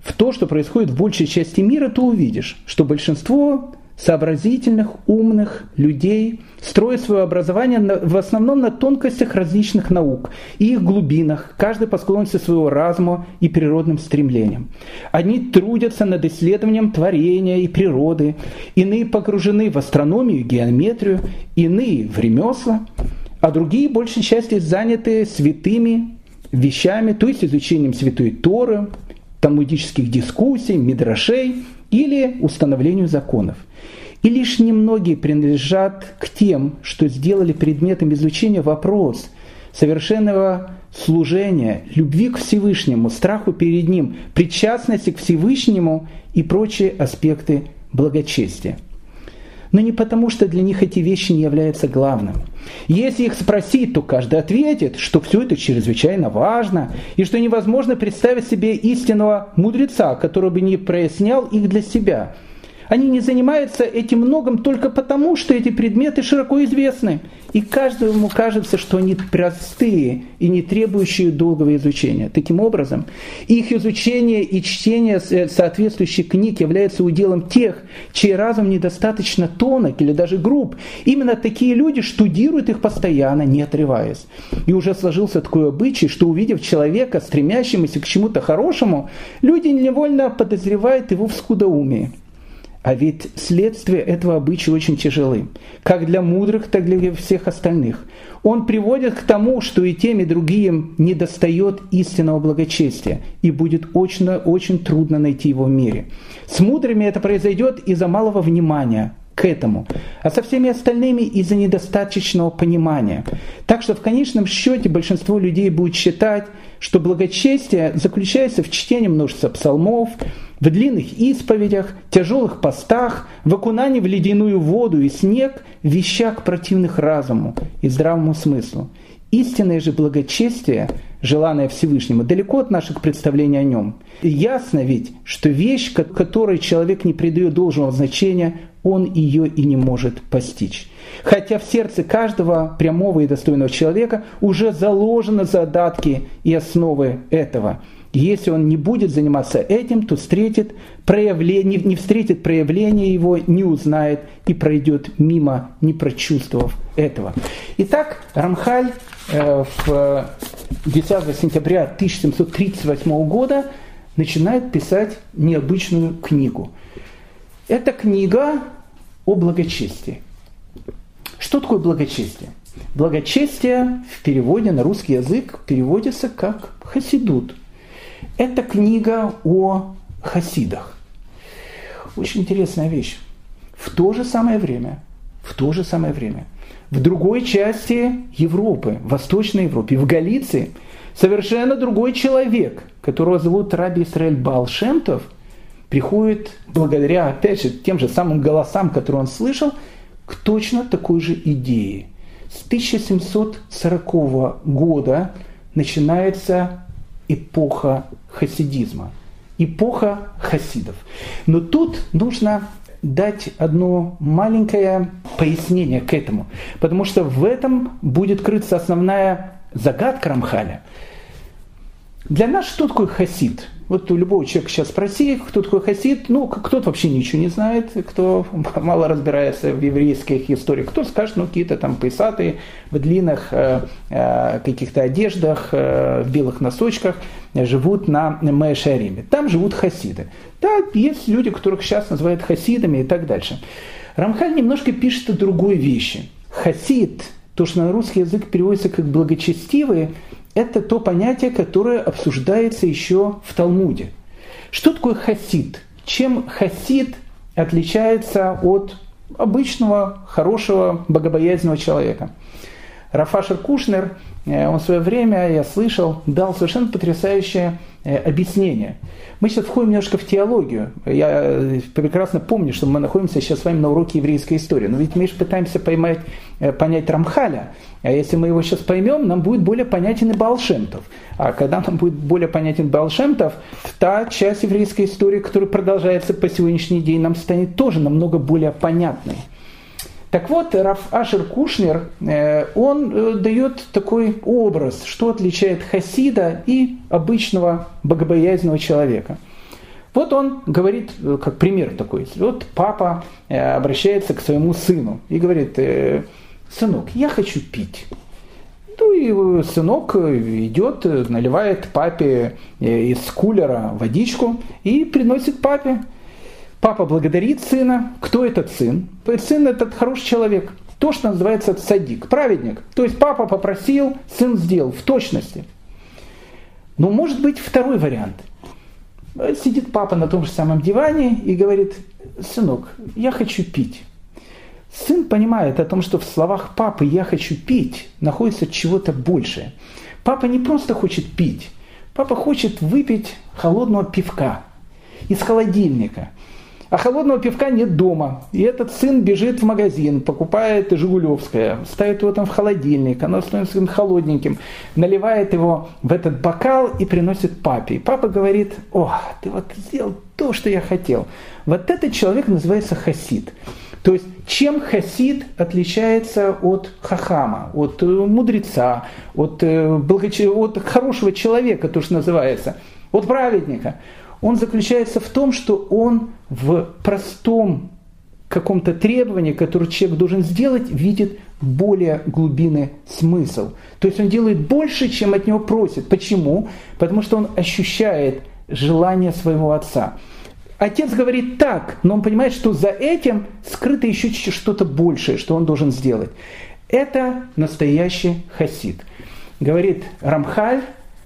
в то, что происходит в большей части мира, то увидишь, что большинство сообразительных, умных людей, строя свое образование в основном на тонкостях различных наук и их глубинах, каждый по склонности своего разума и природным стремлениям. Одни трудятся над исследованием творения и природы, иные погружены в астрономию и геометрию, иные в ремесла, а другие большей части заняты святыми вещами, то есть изучением святой Торы, талмудических дискуссий, мидрашей или установлению законов. И лишь немногие принадлежат к тем, что сделали предметом изучения вопрос совершенного служения, любви к Всевышнему, страху перед Ним, причастности к Всевышнему и прочие аспекты благочестия но не потому, что для них эти вещи не являются главным. Если их спросить, то каждый ответит, что все это чрезвычайно важно, и что невозможно представить себе истинного мудреца, который бы не прояснял их для себя – они не занимаются этим многом только потому, что эти предметы широко известны. И каждому кажется, что они простые и не требующие долгого изучения. Таким образом, их изучение и чтение соответствующих книг является уделом тех, чей разум недостаточно тонок или даже груб. Именно такие люди штудируют их постоянно, не отрываясь. И уже сложился такой обычай, что увидев человека, стремящегося к чему-то хорошему, люди невольно подозревают его в скудоумии. А ведь следствия этого обычая очень тяжелы, как для мудрых, так и для всех остальных. Он приводит к тому, что и тем, и другим недостает истинного благочестия, и будет очень, очень трудно найти его в мире. С мудрыми это произойдет из-за малого внимания, к этому, а со всеми остальными из-за недостаточного понимания. Так что в конечном счете большинство людей будет считать, что благочестие заключается в чтении множества псалмов, в длинных исповедях, тяжелых постах, в окунании в ледяную воду и снег, вещах противных разуму и здравому смыслу. Истинное же благочестие, желанное Всевышнему, далеко от наших представлений о нем. И ясно ведь, что вещь, которой человек не придает должного значения, он ее и не может постичь. Хотя в сердце каждого прямого и достойного человека уже заложены задатки и основы этого. Если он не будет заниматься этим, то встретит проявление, не встретит проявление его, не узнает и пройдет мимо, не прочувствовав этого. Итак, Рамхаль э, в 10 сентября 1738 года начинает писать необычную книгу. Эта книга о благочестии. Что такое благочестие? Благочестие в переводе на русский язык переводится как хасидут. Это книга о хасидах. Очень интересная вещь. В то же самое время, в то же самое время, в другой части Европы, в Восточной Европе, в Галиции, совершенно другой человек, которого зовут Раби Исраэль Балшемтов – приходит благодаря, опять же, тем же самым голосам, которые он слышал, к точно такой же идее. С 1740 года начинается эпоха хасидизма, эпоха хасидов. Но тут нужно дать одно маленькое пояснение к этому, потому что в этом будет крыться основная загадка Рамхаля. Для нас что такое хасид? Вот у любого человека сейчас спроси, кто такой хасид, ну, кто-то вообще ничего не знает, кто мало разбирается в еврейских историях, кто скажет, ну, какие-то там пейсатые в длинных э, э, каких-то одеждах, э, в белых носочках живут на Мэшариме. Там живут хасиды. Да, есть люди, которых сейчас называют хасидами и так дальше. Рамхаль немножко пишет о другой вещи. Хасид, то, что на русский язык переводится как благочестивый, это то понятие, которое обсуждается еще в Талмуде. Что такое хасид? Чем хасид отличается от обычного, хорошего, богобоязненного человека? Рафашер Кушнер, э, он в свое время, я слышал, дал совершенно потрясающее э, объяснение. Мы сейчас входим немножко в теологию. Я э, прекрасно помню, что мы находимся сейчас с вами на уроке еврейской истории. Но ведь мы же пытаемся поймать, понять Рамхаля. А если мы его сейчас поймем, нам будет более понятен и Балшемтов. А когда нам будет более понятен Балшемтов, та часть еврейской истории, которая продолжается по сегодняшний день, нам станет тоже намного более понятной. Так вот, Раф Ашер Кушнер, э, он э, дает такой образ, что отличает хасида и обычного богобоязненного человека. Вот он говорит, э, как пример такой, вот папа обращается к своему сыну и говорит, сынок, я хочу пить. Ну и сынок идет, наливает папе из кулера водичку и приносит папе. Папа благодарит сына. Кто этот сын? Сын этот хороший человек. То, что называется садик, праведник. То есть папа попросил, сын сделал в точности. Но может быть второй вариант. Сидит папа на том же самом диване и говорит, сынок, я хочу пить. Сын понимает о том, что в словах папы «я хочу пить» находится чего-то большее. Папа не просто хочет пить, папа хочет выпить холодного пивка из холодильника. А холодного пивка нет дома. И этот сын бежит в магазин, покупает «Жигулевское», ставит его там в холодильник, оно становится холодненьким, наливает его в этот бокал и приносит папе. И папа говорит, о, ты вот сделал то, что я хотел. Вот этот человек называется хасид. То есть чем хасид отличается от хахама, от э, мудреца, от, э, благоче... от хорошего человека, то, что называется, от праведника? Он заключается в том, что он в простом каком-то требовании, которое человек должен сделать, видит более глубинный смысл. То есть он делает больше, чем от него просит. Почему? Потому что он ощущает желание своего отца. Отец говорит так, но он понимает, что за этим скрыто еще что-то большее, что он должен сделать. Это настоящий хасид. Говорит Рамхаль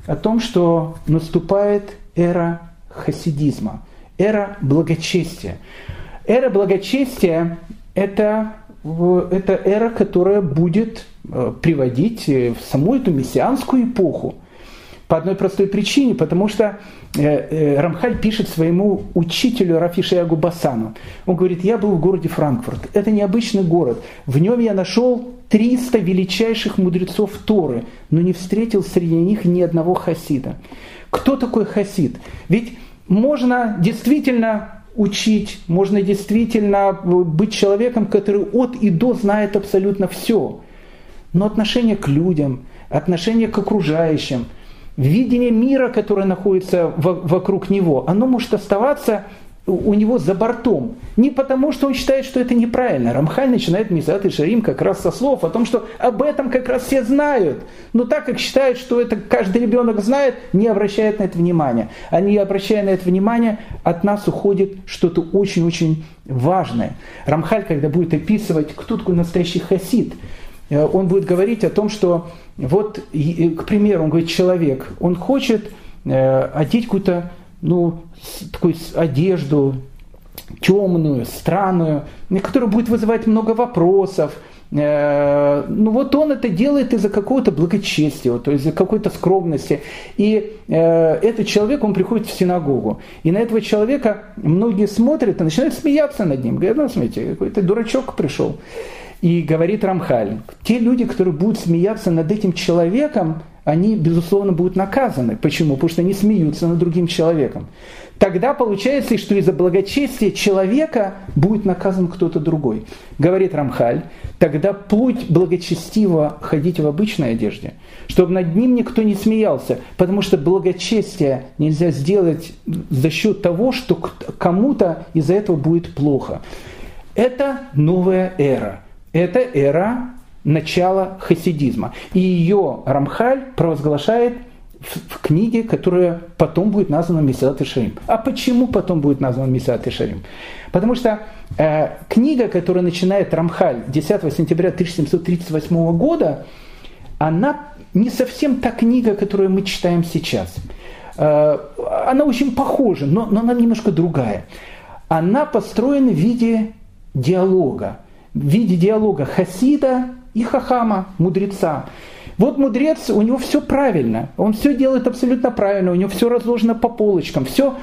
о том, что наступает эра хасидизма, эра благочестия. Эра благочестия – это, это эра, которая будет э, приводить в саму эту мессианскую эпоху. По одной простой причине, потому что э, э, Рамхаль пишет своему учителю Рафишиягу Басану. Он говорит, я был в городе Франкфурт. Это необычный город. В нем я нашел 300 величайших мудрецов Торы, но не встретил среди них ни одного хасида. Кто такой хасид? Ведь можно действительно учить, можно действительно быть человеком, который от и до знает абсолютно все. Но отношение к людям, отношение к окружающим – видение мира, которое находится вокруг него, оно может оставаться у него за бортом. Не потому, что он считает, что это неправильно. Рамхаль начинает Мизат и Шарим как раз со слов о том, что об этом как раз все знают. Но так как считают, что это каждый ребенок знает, не обращает на это внимания. А не обращая на это внимания, от нас уходит что-то очень-очень важное. Рамхаль, когда будет описывать, кто такой настоящий хасид, э, он будет говорить о том, что вот, к примеру, он говорит, человек, он хочет э, одеть какую-то, ну, такую одежду темную, странную, которая будет вызывать много вопросов. Э, ну вот он это делает из-за какого-то благочестия, то есть из-за какой-то скромности. И э, этот человек, он приходит в синагогу. И на этого человека многие смотрят и начинают смеяться над ним. Говорят, ну смотрите, какой-то дурачок пришел. И говорит Рамхаль, те люди, которые будут смеяться над этим человеком, они, безусловно, будут наказаны. Почему? Потому что они смеются над другим человеком. Тогда получается, что из-за благочестия человека будет наказан кто-то другой. Говорит Рамхаль, тогда путь благочестиво ходить в обычной одежде, чтобы над ним никто не смеялся, потому что благочестие нельзя сделать за счет того, что кому-то из-за этого будет плохо. Это новая эра – это эра начала хасидизма. И ее Рамхаль провозглашает в, в книге, которая потом будет названа Мессиат и Шарим. А почему потом будет названа Мессиат и Шарим? Потому что э, книга, которая начинает Рамхаль 10 сентября 1738 года, она не совсем та книга, которую мы читаем сейчас. Э, она очень похожа, но, но она немножко другая. Она построена в виде диалога в виде диалога хасида и хахама, мудреца. Вот мудрец, у него все правильно, он все делает абсолютно правильно, у него все разложено по полочкам, все,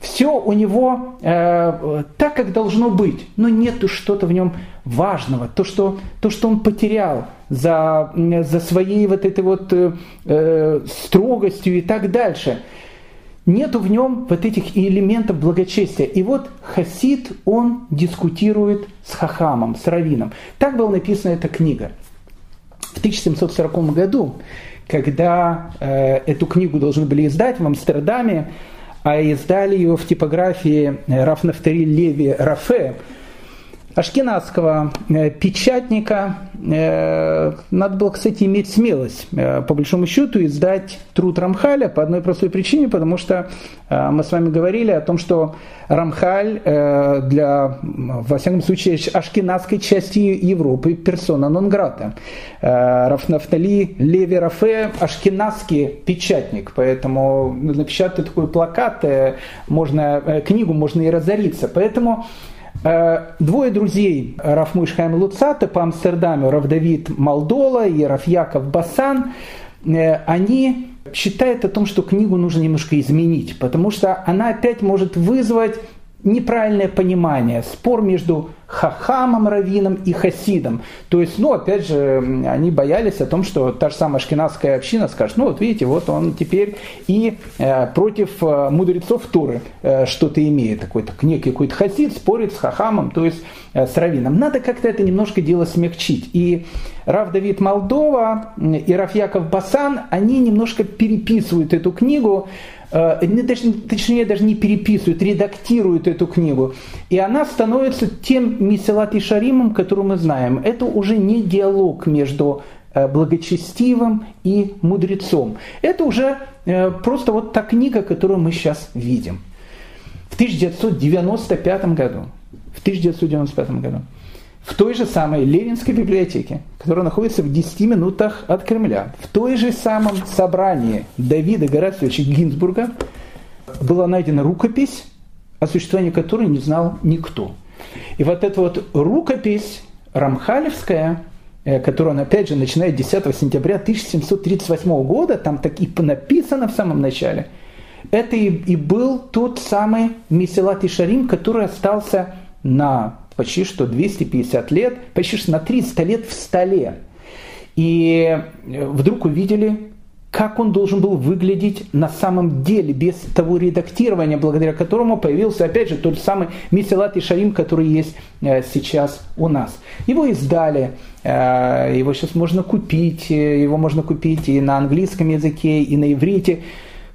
все у него э, так, как должно быть, но нету что-то в нем важного, то, что, то, что он потерял за, за своей вот этой вот э, э строгостью и так дальше нету в нем вот этих элементов благочестия. И вот Хасид, он дискутирует с Хахамом, с Равином. Так была написана эта книга. В 1740 году, когда э, эту книгу должны были издать в Амстердаме, а издали ее в типографии Раф Нафтари Леви Рафе, ашкенадского э, печатника. Э, надо было, кстати, иметь смелость, э, по большому счету, издать труд Рамхаля по одной простой причине, потому что мы с вами говорили о том, что Рамхаль для, во всяком случае, ашкенадской части Европы персона нон-грата. Рафнафтали Леви Рафе – ашкенадский печатник, поэтому напечатать такой плакат, можно, книгу можно и разориться. Поэтому двое друзей Раф Мышхайм Луцата по Амстердаму, Раф Давид Малдола и Раф Яков Басан, э, они считают о том, что книгу нужно немножко изменить, потому что она опять может вызвать неправильное понимание, спор между хахамом, раввином и хасидом. То есть, ну, опять же, они боялись о том, что та же самая шкинадская община скажет, ну, вот видите, вот он теперь и э, против э, мудрецов Туры э, что-то имеет, такой-то некий какой-то хасид спорит с хахамом, то есть э, с раввином. Надо как-то это немножко дело смягчить. И Рав Давид Молдова и Раф Яков Басан, они немножко переписывают эту книгу, точнее даже не переписывают, редактируют эту книгу. И она становится тем Миселат и Шаримом, который мы знаем. Это уже не диалог между э, благочестивым и мудрецом. Это уже э, просто вот та книга, которую мы сейчас видим. В 1995 году, в 1995 году в той же самой Ленинской библиотеке, которая находится в 10 минутах от Кремля, в той же самом собрании Давида Горациевича Гинзбурга была найдена рукопись, о существовании которой не знал никто. И вот эта вот рукопись Рамхалевская, э, которую он, опять же, начинает 10 сентября 1738 года, там так и написано в самом начале, это и, и был тот самый Месилат и Шарим, который остался на почти что 250 лет, почти что на 300 лет в столе. И э, вдруг увидели, как он должен был выглядеть на самом деле, без того редактирования, благодаря которому появился, опять же, тот самый Мисилат и Шарим, который есть э, сейчас у нас. Его издали, э, его сейчас можно купить, его можно купить и на английском языке, и на иврите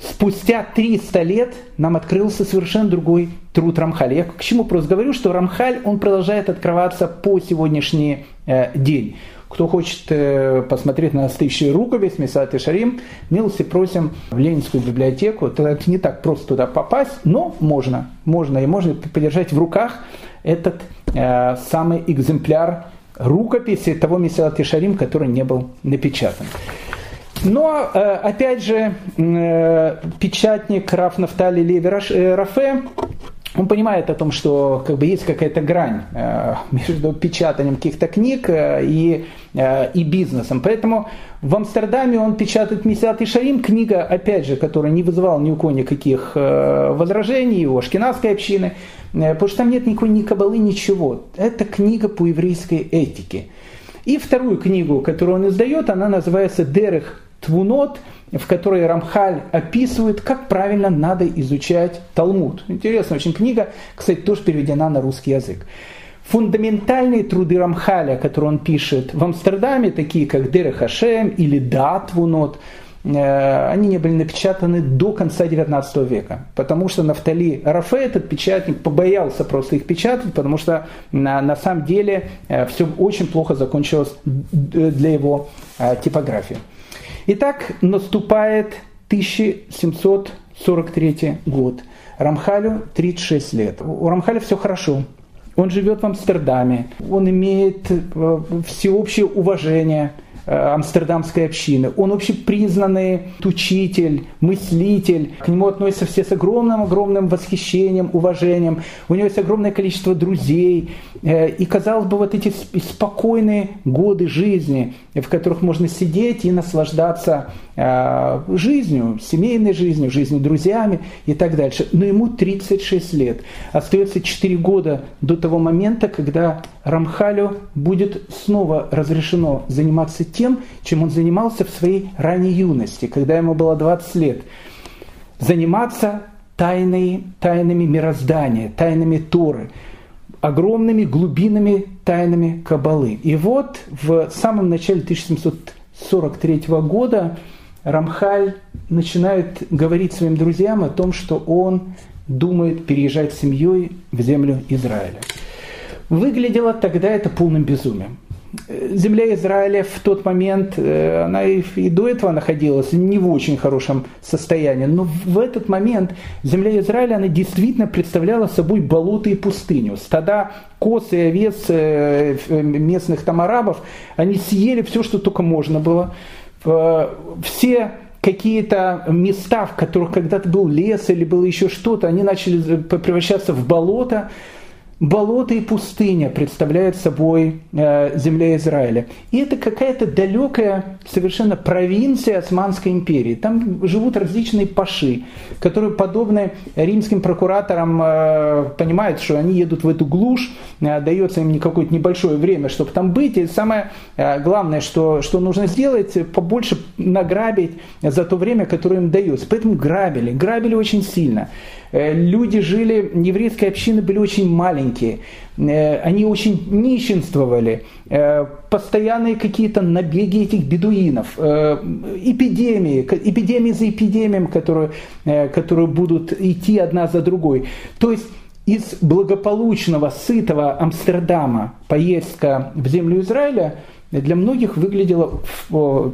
спустя 300 лет нам открылся совершенно другой труд Рамхаля. Я к чему просто говорю, что Рамхаль, он продолжает открываться по сегодняшний э, день. Кто хочет э, посмотреть на настоящую рукопись Месат и Шарим, милости просим в Ленинскую библиотеку. Это не так просто туда попасть, но можно. Можно и можно подержать в руках этот э, самый экземпляр рукописи того Месат и Шарим, который не был напечатан. Но, э, опять же, э, печатник Раф Нафтали Леви э, Рафе, он понимает о том, что как бы есть какая-то грань между печатанием каких-то книг и, и бизнесом. Поэтому в Амстердаме он печатает «Мессиат и Шарим», книга, опять же, которая не вызывала ни у кого никаких возражений у ашкенадской общины, потому что там нет никакой ни кабалы, ничего. Это книга по еврейской этике. И вторую книгу, которую он издает, она называется «Дерех Твунот, в которой Рамхаль описывает, как правильно надо изучать Талмуд. Интересная очень книга, кстати, тоже переведена на русский язык. Фундаментальные труды Рамхаля, которые он пишет в Амстердаме, такие как Дере Хашем или Да Твунот, э, они не были напечатаны до конца XIX века, потому что Нафтали Рафе, этот печатник, побоялся просто их печатать, потому что на, на самом деле э, все очень плохо закончилось для его э, типографии. Итак, наступает 1743 год. Рамхалю 36 лет. У Рамхаля все хорошо. Он живет в Амстердаме. Он имеет э, всеобщее уважение амстердамской общины. Он общепризнанный учитель, мыслитель. К нему относятся все с огромным-огромным восхищением, уважением. У него есть огромное количество друзей. Э, и, казалось бы, вот эти спокойные годы жизни, в которых можно сидеть и наслаждаться э, жизнью, семейной жизнью, жизнью друзьями и так дальше. Но ему 36 лет. Остается 4 года до того момента, когда Рамхалю будет снова разрешено заниматься тем, чем он занимался в своей ранней юности, когда ему было 20 лет. Заниматься тайной, тайнами мироздания, тайнами Торы, огромными глубинами тайнами Кабалы. И вот в самом начале 1743 года Рамхаль начинает говорить своим друзьям о том, что он думает переезжать с семьей в землю Израиля. Выглядело тогда это полным безумием. Земля Израиля в тот момент, э, она и, до этого находилась не в очень хорошем состоянии, но в этот момент земля Израиля, она действительно представляла собой болото и пустыню. Стада коз и овец э, местных там арабов, они съели все, что только можно было. Все какие-то места, в которых когда-то был лес или было еще что-то, они начали превращаться в болото. Болото и пустыня представляют собой э, земля Израиля. И это какая-то далекая совершенно провинция Османской империи. Там живут различные паши, которые, подобны римским прокураторам, э, понимают, что они едут в эту глушь, э, дается им какое-то небольшое время, чтобы там быть. И самое э, главное, что, что нужно сделать, побольше награбить за то время, которое им дается. Поэтому грабили, грабили очень сильно. Э, люди жили, еврейские общины были очень маленькие, э, они очень нищенствовали, э, постоянные какие-то набеги этих бедуинов, эпидемии, эпидемии за эпидемием, которые, которые будут идти одна за другой. То есть из благополучного, сытого Амстердама поездка в землю Израиля для многих выглядела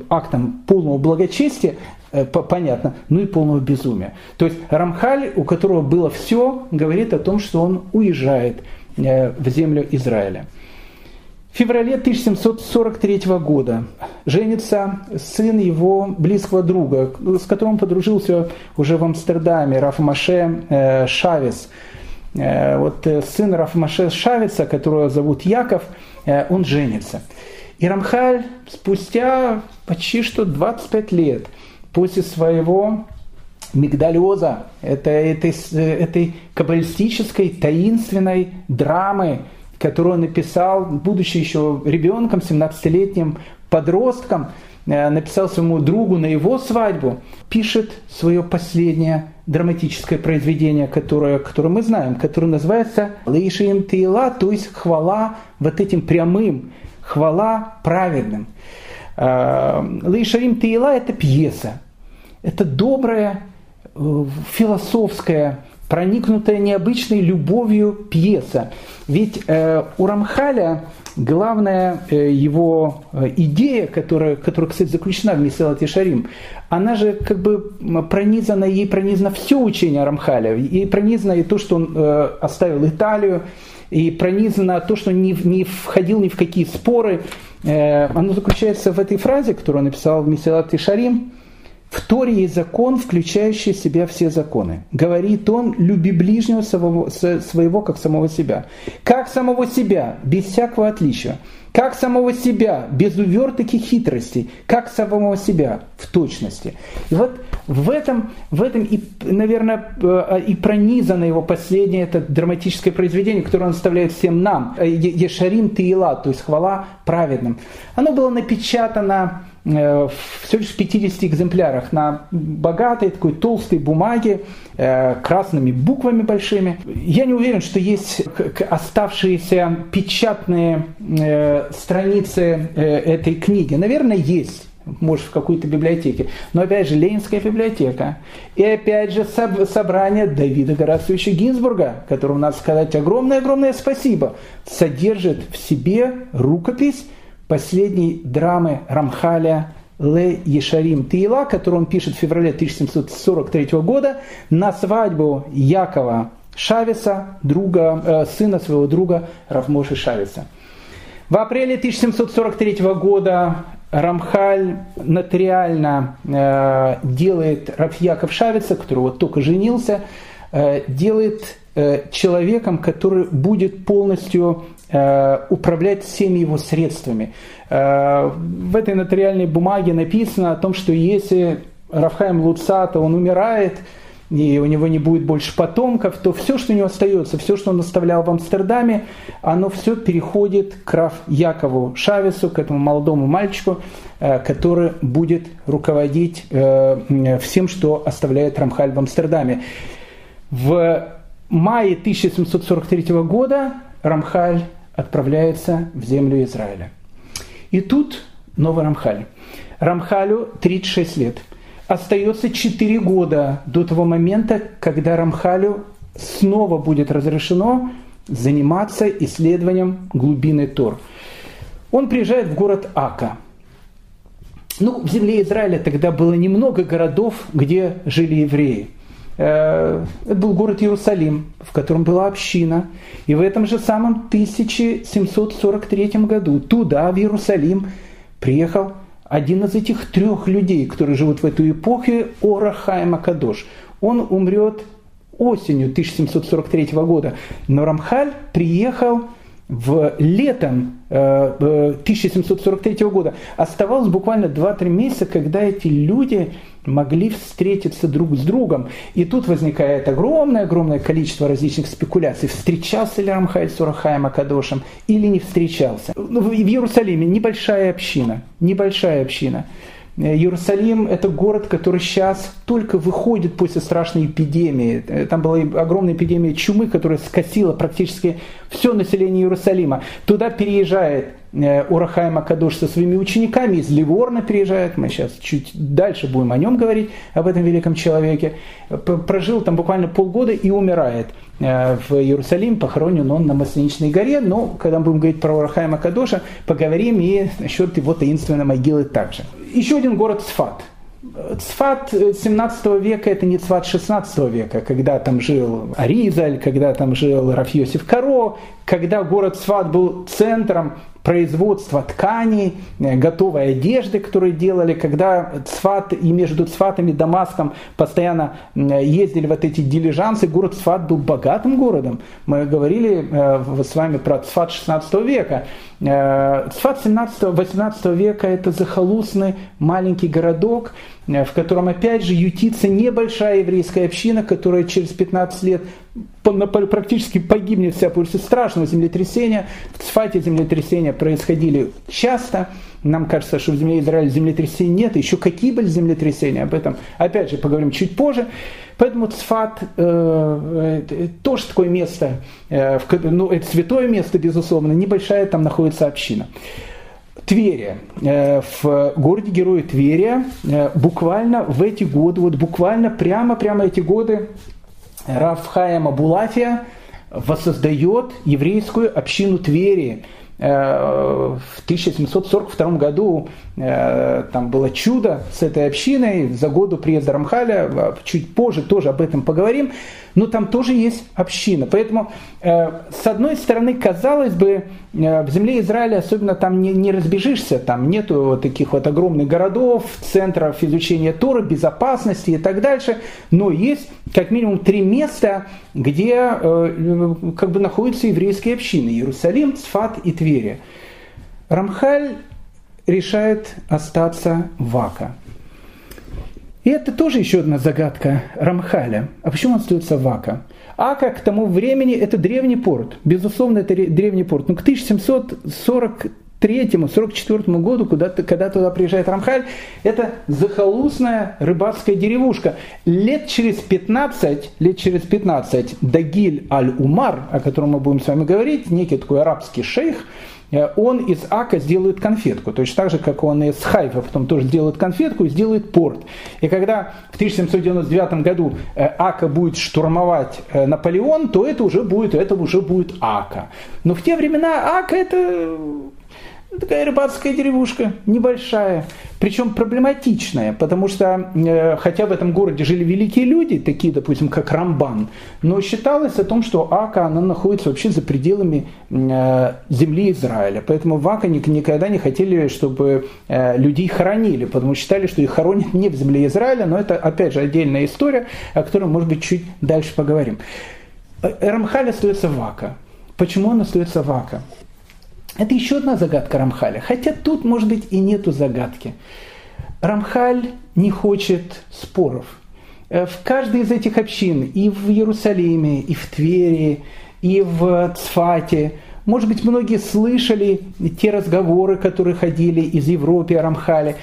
актом полного благочестия, Э, понятно, ну и полного безумия. То есть Рамхаль, у которого было все, говорит о том, что он уезжает э, в землю Израиля. В феврале 1743 года женится сын его близкого друга, с которым подружился уже в Амстердаме, Рафмаше э, Шавес. Вот сын Рафмаше Шавеца, которого зовут Яков, он женится. И Рамхаль спустя почти что 25 лет – после своего мигдалеза, это, этой, этой каббалистической таинственной драмы, которую он написал, будучи еще ребенком, 17-летним подростком, э, написал своему другу на его свадьбу, пишет свое последнее драматическое произведение, которое, которое мы знаем, которое называется «Лейшием Тейла», то есть хвала вот этим прямым, хвала праведным – Лейшарим Тейла – это пьеса. Это добрая, э, философская, проникнутая необычной любовью пьеса. Ведь э, у Рамхаля главная э, его э, идея, которая, которая, кстати, заключена в Месилат Шарим, она же как бы пронизана, ей пронизано все учение Рамхаля. Ей пронизано и то, что он э, оставил Италию, и пронизано то, что не, не входил ни в какие споры. Э, оно заключается в этой фразе, которую он написал в Месилат Шарим. В Торе есть закон, включающий в себя все законы. Говорит он, люби ближнего своего, своего как самого себя. Как самого себя, без всякого отличия как самого себя, без уверток и хитростей, как самого себя в точности. И вот в этом, в этом и, наверное, э, и пронизано его последнее это драматическое произведение, которое он оставляет всем нам, Ешарим Тиила, то есть хвала праведным. Оно было напечатано всего лишь в 50 экземплярах на богатой такой толстой бумаге, э, красными буквами большими. Я не уверен, что есть оставшиеся печатные э, страницы этой книги. Наверное, есть может, в какой-то библиотеке. Но опять же, Ленинская библиотека. И опять же, собрание Давида Горациевича Гинзбурга, которому надо сказать огромное-огромное спасибо, содержит в себе рукопись последней драмы Рамхаля Ле Ешарим Тиила, которую он пишет в феврале 1743 года на свадьбу Якова Шависа, друга, э, сына своего друга Равмоши Шависа. В апреле 1743 года Рамхаль нотариально э, делает Рафьяков Шавица, который вот только женился, э, делает человеком, который будет полностью Э, управлять всеми его средствами. Э, в этой нотариальной бумаге написано о том, что если Рафхаим Луцата, он умирает, и у него не будет больше потомков, то все, что у него остается, все, что он оставлял в Амстердаме, оно все переходит к Раф Якову Шавесу, к этому молодому мальчику, э, который будет руководить всем, что оставляет Рамхаль в Амстердаме. В мае 1743 года Рамхаль отправляется в землю Израиля. И тут новый Рамхаль. Рамхалю 36 лет. остается 4 года до того момента, когда Рамхалю снова будет разрешено заниматься исследованием глубины Тор. Он приезжает в город Ака. Ну, в земле Израиля тогда было немного городов, где жили евреи. Э, это был город Иерусалим, в котором была община. И в этом же самом 1743 году туда, в Иерусалим, приехал один из этих трех людей, которые живут в эту эпоху, Орахайма Кадош. Он умрет осенью 1743 года. Но Рамхаль приехал в летом 1743 э, года. Оставалось буквально 2-3 месяца, когда эти люди могли встретиться друг с другом. И тут возникает огромное-огромное количество различных спекуляций. Встречался ли Рамхаль с Урахаем Акадошем или не встречался. Ну, в Иерусалиме небольшая община, небольшая община. Э, Иерусалим – это город, который сейчас только выходит после страшной эпидемии. Э, там была огромная эпидемия чумы, которая скосила практически все население Иерусалима. Туда переезжает Урахай Макадош со своими учениками, из Ливорна переезжает, мы сейчас чуть дальше будем о нем говорить, об этом великом человеке. Прожил там буквально полгода и умирает в Иерусалим, похоронен он на Масленичной горе, но когда мы будем говорить про Урахая Макадоша, поговорим и насчет его таинственной могилы также. Еще один город Сфат. Цфат 17 века – это не Цфат 16 века, когда там жил Аризаль, когда там жил Рафьосиф Каро, когда город Цфат был центром производства тканей, э, готовой одежды, которые делали, когда Цфат и между Цфатом и Дамаском постоянно ездили вот эти дилижансы, город Цфат был богатым городом. Мы говорили э, с вами про Цфат 16 века. Э, Цфат 17-18 века это захолустный маленький городок, в котором опять же ютится небольшая еврейская община, которая через 15 лет практически погибнет вся после страшного землетрясения. В Цфате землетрясения происходили часто. Нам кажется, что в земле Израиля землетрясений нет. Еще какие были землетрясения, об этом опять же поговорим чуть позже. Поэтому Цфат э, э, тоже такое место, э, ну, это святое место, безусловно, небольшая там находится община. Тверия. Э, в городе Героя Тверия э, буквально в эти годы, вот буквально прямо-прямо эти годы Рафхаема Булафия воссоздает еврейскую общину Твери. Э, в 1742 году там было чудо с этой общиной, за году приезда Рамхаля, чуть позже тоже об этом поговорим но там тоже есть община. Поэтому, э, с одной стороны, казалось бы, э, в земле Израиля особенно там не, не разбежишься, там нету вот таких вот огромных городов, центров изучения Торы, безопасности и так дальше, но есть как минимум три места, где э, как бы находятся еврейские общины. Иерусалим, Цфат и Тверия. Рамхаль решает остаться в Ака. И это тоже еще одна загадка Рамхаля. А почему он остается в Ака? Ака к тому времени это древний порт. Безусловно, это древний порт. Но к 1743-44 году, куда, когда туда приезжает Рамхаль, это захолустная рыбацкая деревушка. Лет через 15, лет через 15 Дагиль Аль-Умар, о котором мы будем с вами говорить, некий такой арабский шейх, он из Ака сделает конфетку, точно так же, как он из Хайфа потом тоже сделает конфетку и сделает порт. И когда в 1799 году э, Ака будет штурмовать э, Наполеон, то это уже будет, это уже будет Ака. Но в те времена Ака это такая рыбацкая деревушка, небольшая, причем проблематичная, потому что, э, хотя в этом городе жили великие люди, такие, допустим, как Рамбан, но считалось о том, что Ака, она находится вообще за пределами э, земли Израиля. Поэтому в Ака никогда не хотели, чтобы э, людей хоронили, потому что считали, что их хоронят не в земле Израиля, но это, опять же, отдельная история, о которой, может быть, чуть дальше поговорим. Рамхаль остается в Ака. Почему он остается в Ака? Это еще одна загадка Рамхаля. Хотя тут, может быть, и нету загадки. Рамхаль не хочет споров. Э, в каждой из этих общин, и в Иерусалиме, и в Твери, и в Цфате, может быть, многие слышали те разговоры, которые ходили из Европы о Рамхале.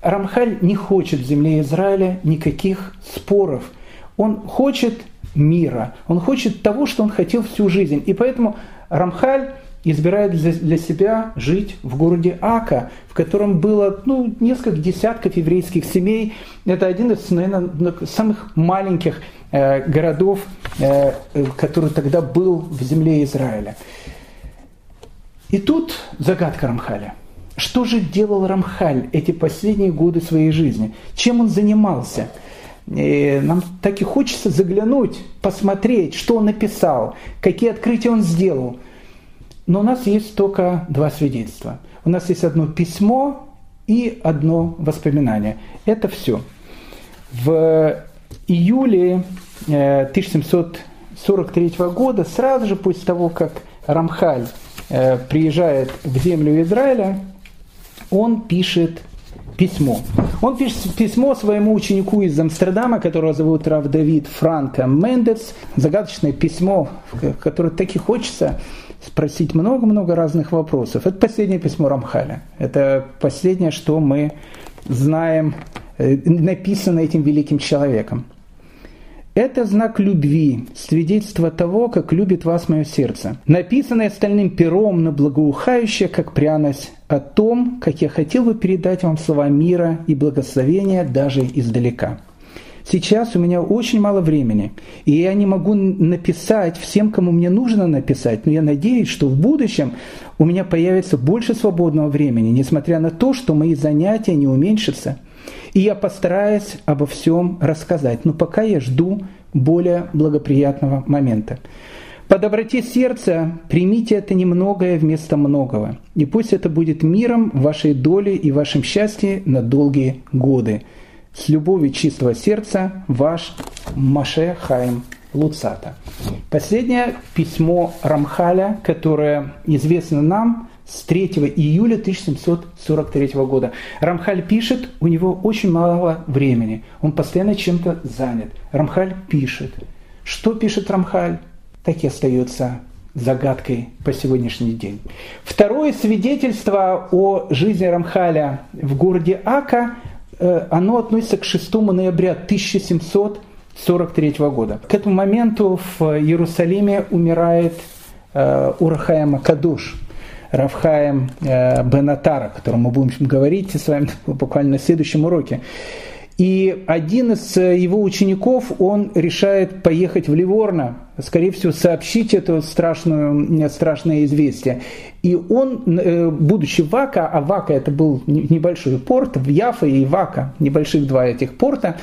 Рамхаль не хочет в земле Израиля никаких споров. Он хочет мира, он хочет того, что он хотел всю жизнь. И поэтому Рамхаль избирает для себя жить в городе Ака, в котором было ну, несколько десятков еврейских семей. Это один из, наверное, самых маленьких э, городов, э, который тогда был в земле Израиля. И тут загадка Рамхаля. Что же делал Рамхаль эти последние годы своей жизни? Чем он занимался? И нам так и хочется заглянуть, посмотреть, что он написал, какие открытия он сделал. Но у нас есть только два свидетельства. У нас есть одно письмо и одно воспоминание. Это все. В июле 1743 э, года, сразу же после того, как Рамхаль Э, приезжает в землю Израиля, он пишет письмо. Он пишет письмо своему ученику из Амстердама, которого зовут Рав Давид Франко Мендес. Загадочное письмо, которое так и хочется спросить много-много разных вопросов. Это последнее письмо Рамхаля. Это последнее, что мы знаем, э, написано этим великим человеком. Это знак любви, свидетельство того, как любит вас мое сердце. Написанное стальным пером, но благоухающее, как пряность, о том, как я хотел бы передать вам слова мира и благословения даже издалека. Сейчас у меня очень мало времени, и я не могу написать всем, кому мне нужно написать, но я надеюсь, что в будущем у меня появится больше свободного времени, несмотря на то, что мои занятия не уменьшатся – и я постараюсь обо всем рассказать, но пока я жду более благоприятного момента. По доброте сердца примите это немногое вместо многого, и пусть это будет миром вашей доли и вашим счастьем на долгие годы. С любовью чистого сердца, ваш Маше Хайм Луцата. Последнее письмо Рамхаля, которое известно нам, с 3 июля 1743 года. Рамхаль пишет, у него очень мало времени, он постоянно чем-то занят. Рамхаль пишет. Что пишет Рамхаль, так и остается загадкой по сегодняшний день. Второе свидетельство о жизни Рамхаля в городе Ака, оно относится к 6 ноября 1743 года. К этому моменту в Иерусалиме умирает э, Урахаема Кадуш – Равхаем э, Бенатара, о котором мы будем говорить с вами буквально на следующем уроке. И один из э, его учеников, он решает поехать в Ливорно, скорее всего, сообщить это страшное, страшное известие. И он, э, будучи в Вака, а Вака это был небольшой порт, в Яфа и Вака, небольших два этих порта,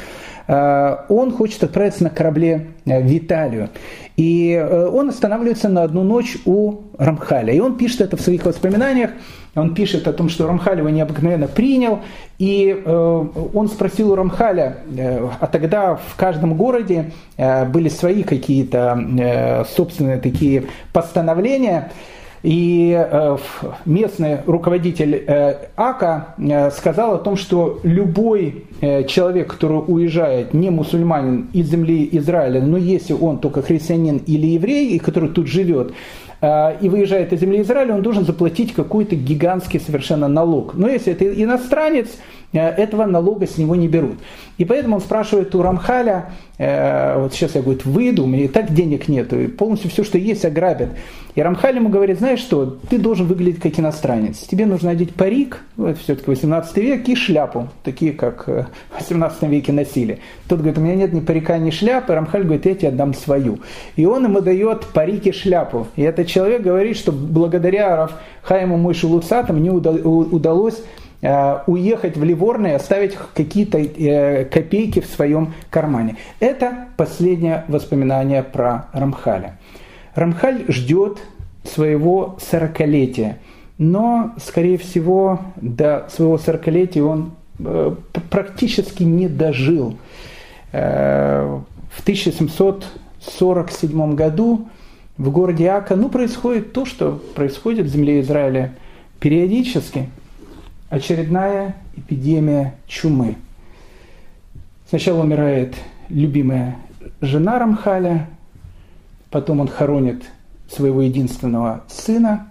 он хочет отправиться на корабле в Италию. И э, он останавливается на одну ночь у Рамхаля. И он пишет это в своих воспоминаниях. Он пишет о том, что Рамхаль его необыкновенно принял. И э, он спросил у Рамхаля, э, а тогда в каждом городе были свои какие-то собственные такие постановления. И э, местный руководитель э, АКА э, сказал о том, что любой человек, который уезжает, не мусульманин из земли Израиля, но если он только христианин или еврей, и который тут живет, и выезжает из земли Израиля, он должен заплатить какой-то гигантский совершенно налог. Но если это иностранец, этого налога с него не берут. И поэтому он спрашивает у Рамхаля, э, вот сейчас я, говорит, выйду, у меня и так денег нет, и полностью все, что есть, ограбят. И Рамхаль ему говорит, знаешь что, ты должен выглядеть как иностранец. Тебе нужно одеть парик, это все-таки 18 век, и шляпу, такие, как в 18 веке носили. Тот говорит, у меня нет ни парика, ни шляпы. Рамхаль говорит, я тебе отдам свою. И он ему дает парик и шляпу. И этот человек говорит, что благодаря Рафхайму Мойшу Луцату мне удалось Э, уехать в Ливорно и оставить какие-то э, копейки в своем кармане. Это последнее воспоминание про Рамхаля. Рамхаль ждет своего сорокалетия, но, скорее всего, до своего сорокалетия он э, практически не дожил. В 1747 году в городе Ака ну, происходит то, что происходит в земле Израиля периодически – очередная эпидемия чумы. Сначала умирает любимая жена Рамхаля, потом он хоронит своего единственного сына,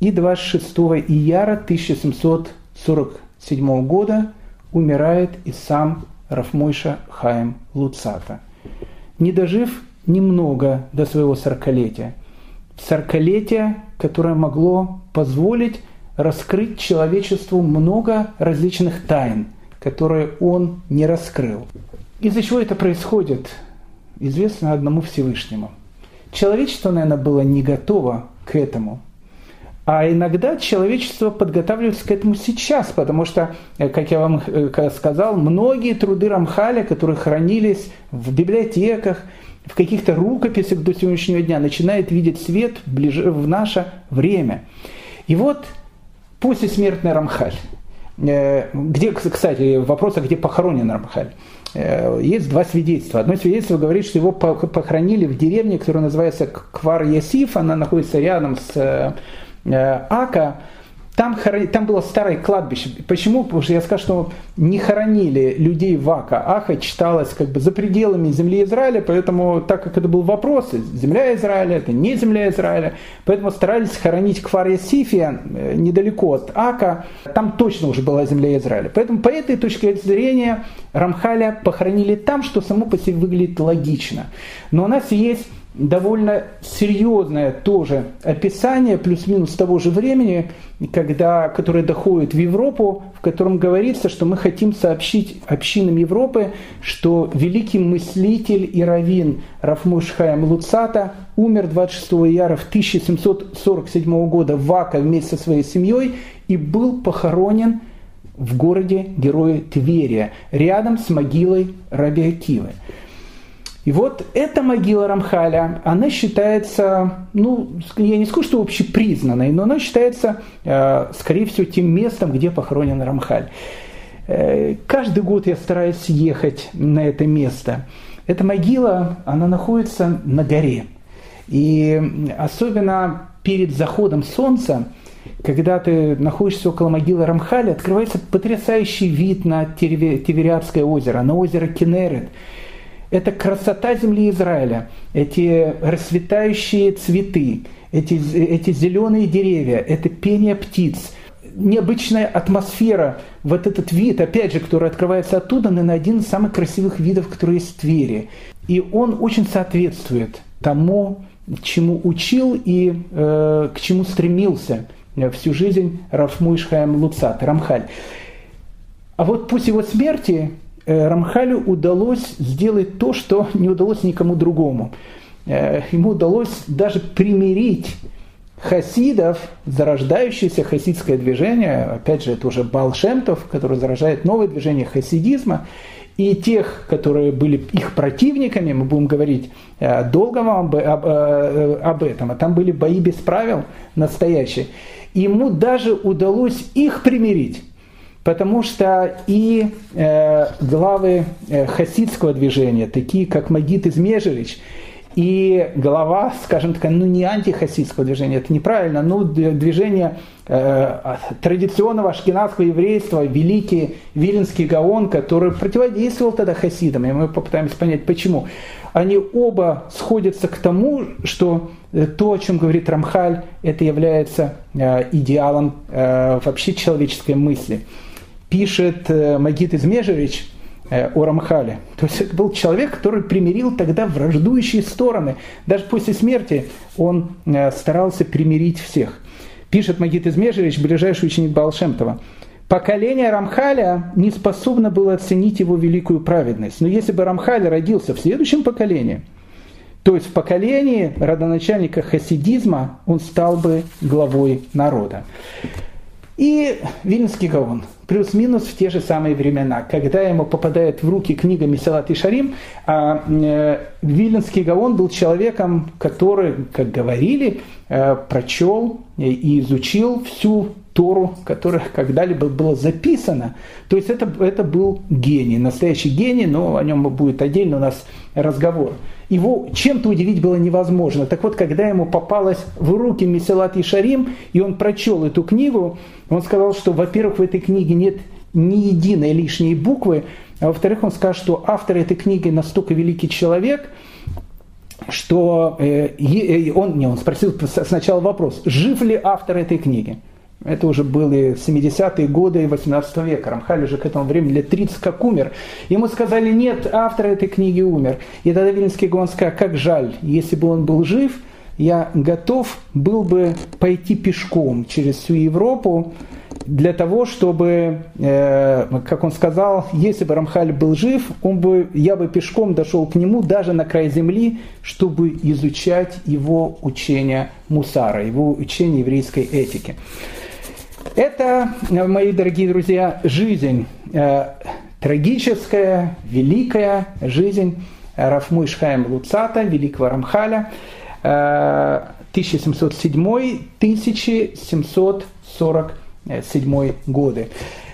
и 26 ияра 1747 года умирает и сам Рафмойша Хаим Луцата, не дожив немного до своего сорокалетия. Сорокалетие которое могло позволить раскрыть человечеству много различных тайн, которые он не раскрыл. Из-за чего это происходит, известно одному Всевышнему. Человечество, наверное, было не готово к этому. А иногда человечество подготавливается к этому сейчас, потому что, э, как я вам э, сказал, многие труды Рамхаля, которые хранились в библиотеках, в каких-то рукописях до сегодняшнего дня, начинают видеть свет в наше время. И вот после смерти Рамхаль, э, где, кстати, вопрос, а где похоронен Рамхаль? Есть два свидетельства. Одно свидетельство говорит, что его похоронили в деревне, которая называется Квар Ясиф, она находится рядом с Э, Ака, там, там было старое кладбище. Почему? Потому что я скажу, что не хоронили людей в Ака. Аха читалась как бы за пределами земли Израиля, поэтому, так как это был вопрос, земля Израиля, это не земля Израиля, поэтому старались хоронить Кфар Сифия э, недалеко от Ака, там точно уже была земля Израиля. Поэтому по этой точке зрения Рамхаля похоронили там, что само по себе выглядит логично. Но у нас есть довольно серьезное тоже описание, плюс-минус того же времени, когда, которое доходит в Европу, в котором говорится, что мы хотим сообщить общинам Европы, что великий мыслитель и раввин Рафмуш Хаям Луцата умер 26 яра в 1747 года в Вака вместе со своей семьей и был похоронен в городе Героя Тверия, рядом с могилой Раби Акивы. И вот эта могила Рамхаля, она считается, ну, я не скажу, что общепризнанной, но она считается, э, скорее всего, тем местом, где похоронен Рамхаль. Э, каждый год я стараюсь ехать на это место. Эта могила, она находится на горе. И особенно перед заходом солнца, когда ты находишься около могилы Рамхаля, открывается потрясающий вид на Тевериадское озеро, на озеро Кенерет – это красота земли Израиля, эти расцветающие цветы, эти, эти зеленые деревья, это пение птиц, необычная атмосфера, вот этот вид, опять же, который открывается оттуда, наверное, один из самых красивых видов, который есть в Твери. И он очень соответствует тому, чему учил и э, к чему стремился всю жизнь Рафмуиш Хаям Луцат, Рамхаль. А вот после его смерти Рамхалю удалось сделать то, что не удалось никому другому. Э, ему удалось даже примирить хасидов, зарождающееся хасидское движение, опять же, это уже Балшемтов, который заражает новое движение хасидизма, и тех, которые были их противниками, мы будем говорить э, долго вам об, об, об этом, а там были бои без правил настоящие, ему даже удалось их примирить потому что и э, главы э, хасидского движения, такие как Магит Измежевич, и глава, скажем так, ну не антихасидского движения, это неправильно, но движение э, традиционного ашкенадского еврейства, великий Виленский Гаон, который противодействовал тогда хасидам, и мы попытаемся понять почему. Они оба сходятся к тому, что э, то, о чем говорит Рамхаль, это является э, идеалом э, вообще человеческой мысли пишет э, Магит Измежевич э, о Рамхале. То есть это был человек, который примирил тогда враждующие стороны. Даже после смерти он э, старался примирить всех. Пишет Магит Измежевич, ближайший ученик Балшемтова. Поколение Рамхаля не способно было оценить его великую праведность. Но если бы Рамхаль родился в следующем поколении, то есть в поколении родоначальника хасидизма, он стал бы главой народа. И Вильнский Гаон, плюс-минус в те же самые времена, когда ему попадает в руки книга Месалат и Шарим, а э, Вильнский Гаон был человеком, который, как говорили, э, прочел и изучил всю Тору, которая когда-либо была записана. То есть это, это был гений, настоящий гений, но о нем будет отдельно у нас разговор его чем-то удивить было невозможно. Так вот, когда ему попалась в руки Меселат и Шарим, и он прочел эту книгу, он сказал, что, во-первых, в этой книге нет ни единой лишней буквы, а во-вторых, он сказал, что автор этой книги настолько великий человек, что э, э он, не, он спросил сначала вопрос, жив ли автор этой книги. Это уже были 70-е годы 18 века. Рамхаль уже к этому времени лет 30 как умер. Ему сказали, нет, автор этой книги умер. И тогда Вильнский Гаон сказал, как жаль, если бы он был жив, я готов был бы пойти пешком через всю Европу для того, чтобы, э, как он сказал, если бы Рамхаль был жив, он бы, я бы пешком дошел к нему даже на край земли, чтобы изучать его учение Мусара, его учение еврейской этики. Это, мои дорогие друзья, жизнь, э, трагическая, великая жизнь Рафму Ишхаем Луцата, великого Рамхаля, 1707-1747 годы.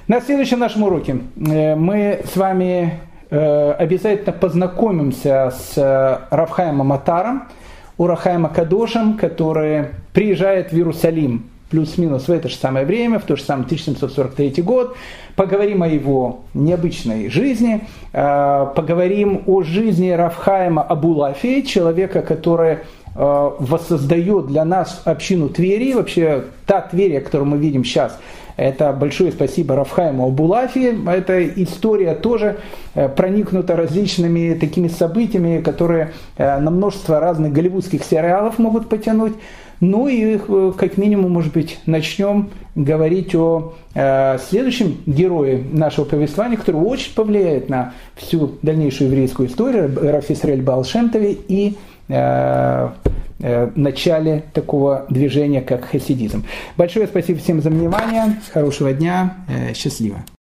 На следующем нашем уроке э, мы с вами э, обязательно познакомимся с Рафхаемом Атаром, Урахаем Акадошем, который приезжает в Иерусалим плюс-минус в это же самое время, в то же самое 1743 год. Поговорим о его необычной жизни, э, поговорим о жизни Рафхайма Абулафи, человека, который э, воссоздает для нас общину Твери, вообще та Твери, которую мы видим сейчас, это большое спасибо Рафхайму Абулафи. Эта история тоже э, проникнута различными такими событиями, которые на множество разных голливудских сериалов могут потянуть. Ну и э, как минимум, может быть, начнем говорить о э, следующем герое нашего повествования, который очень повлияет на всю дальнейшую еврейскую историю, Рафисрель Балшемтове и э, э, начале такого движения, как хасидизм. Большое спасибо всем за внимание, хорошего дня, э, счастливо.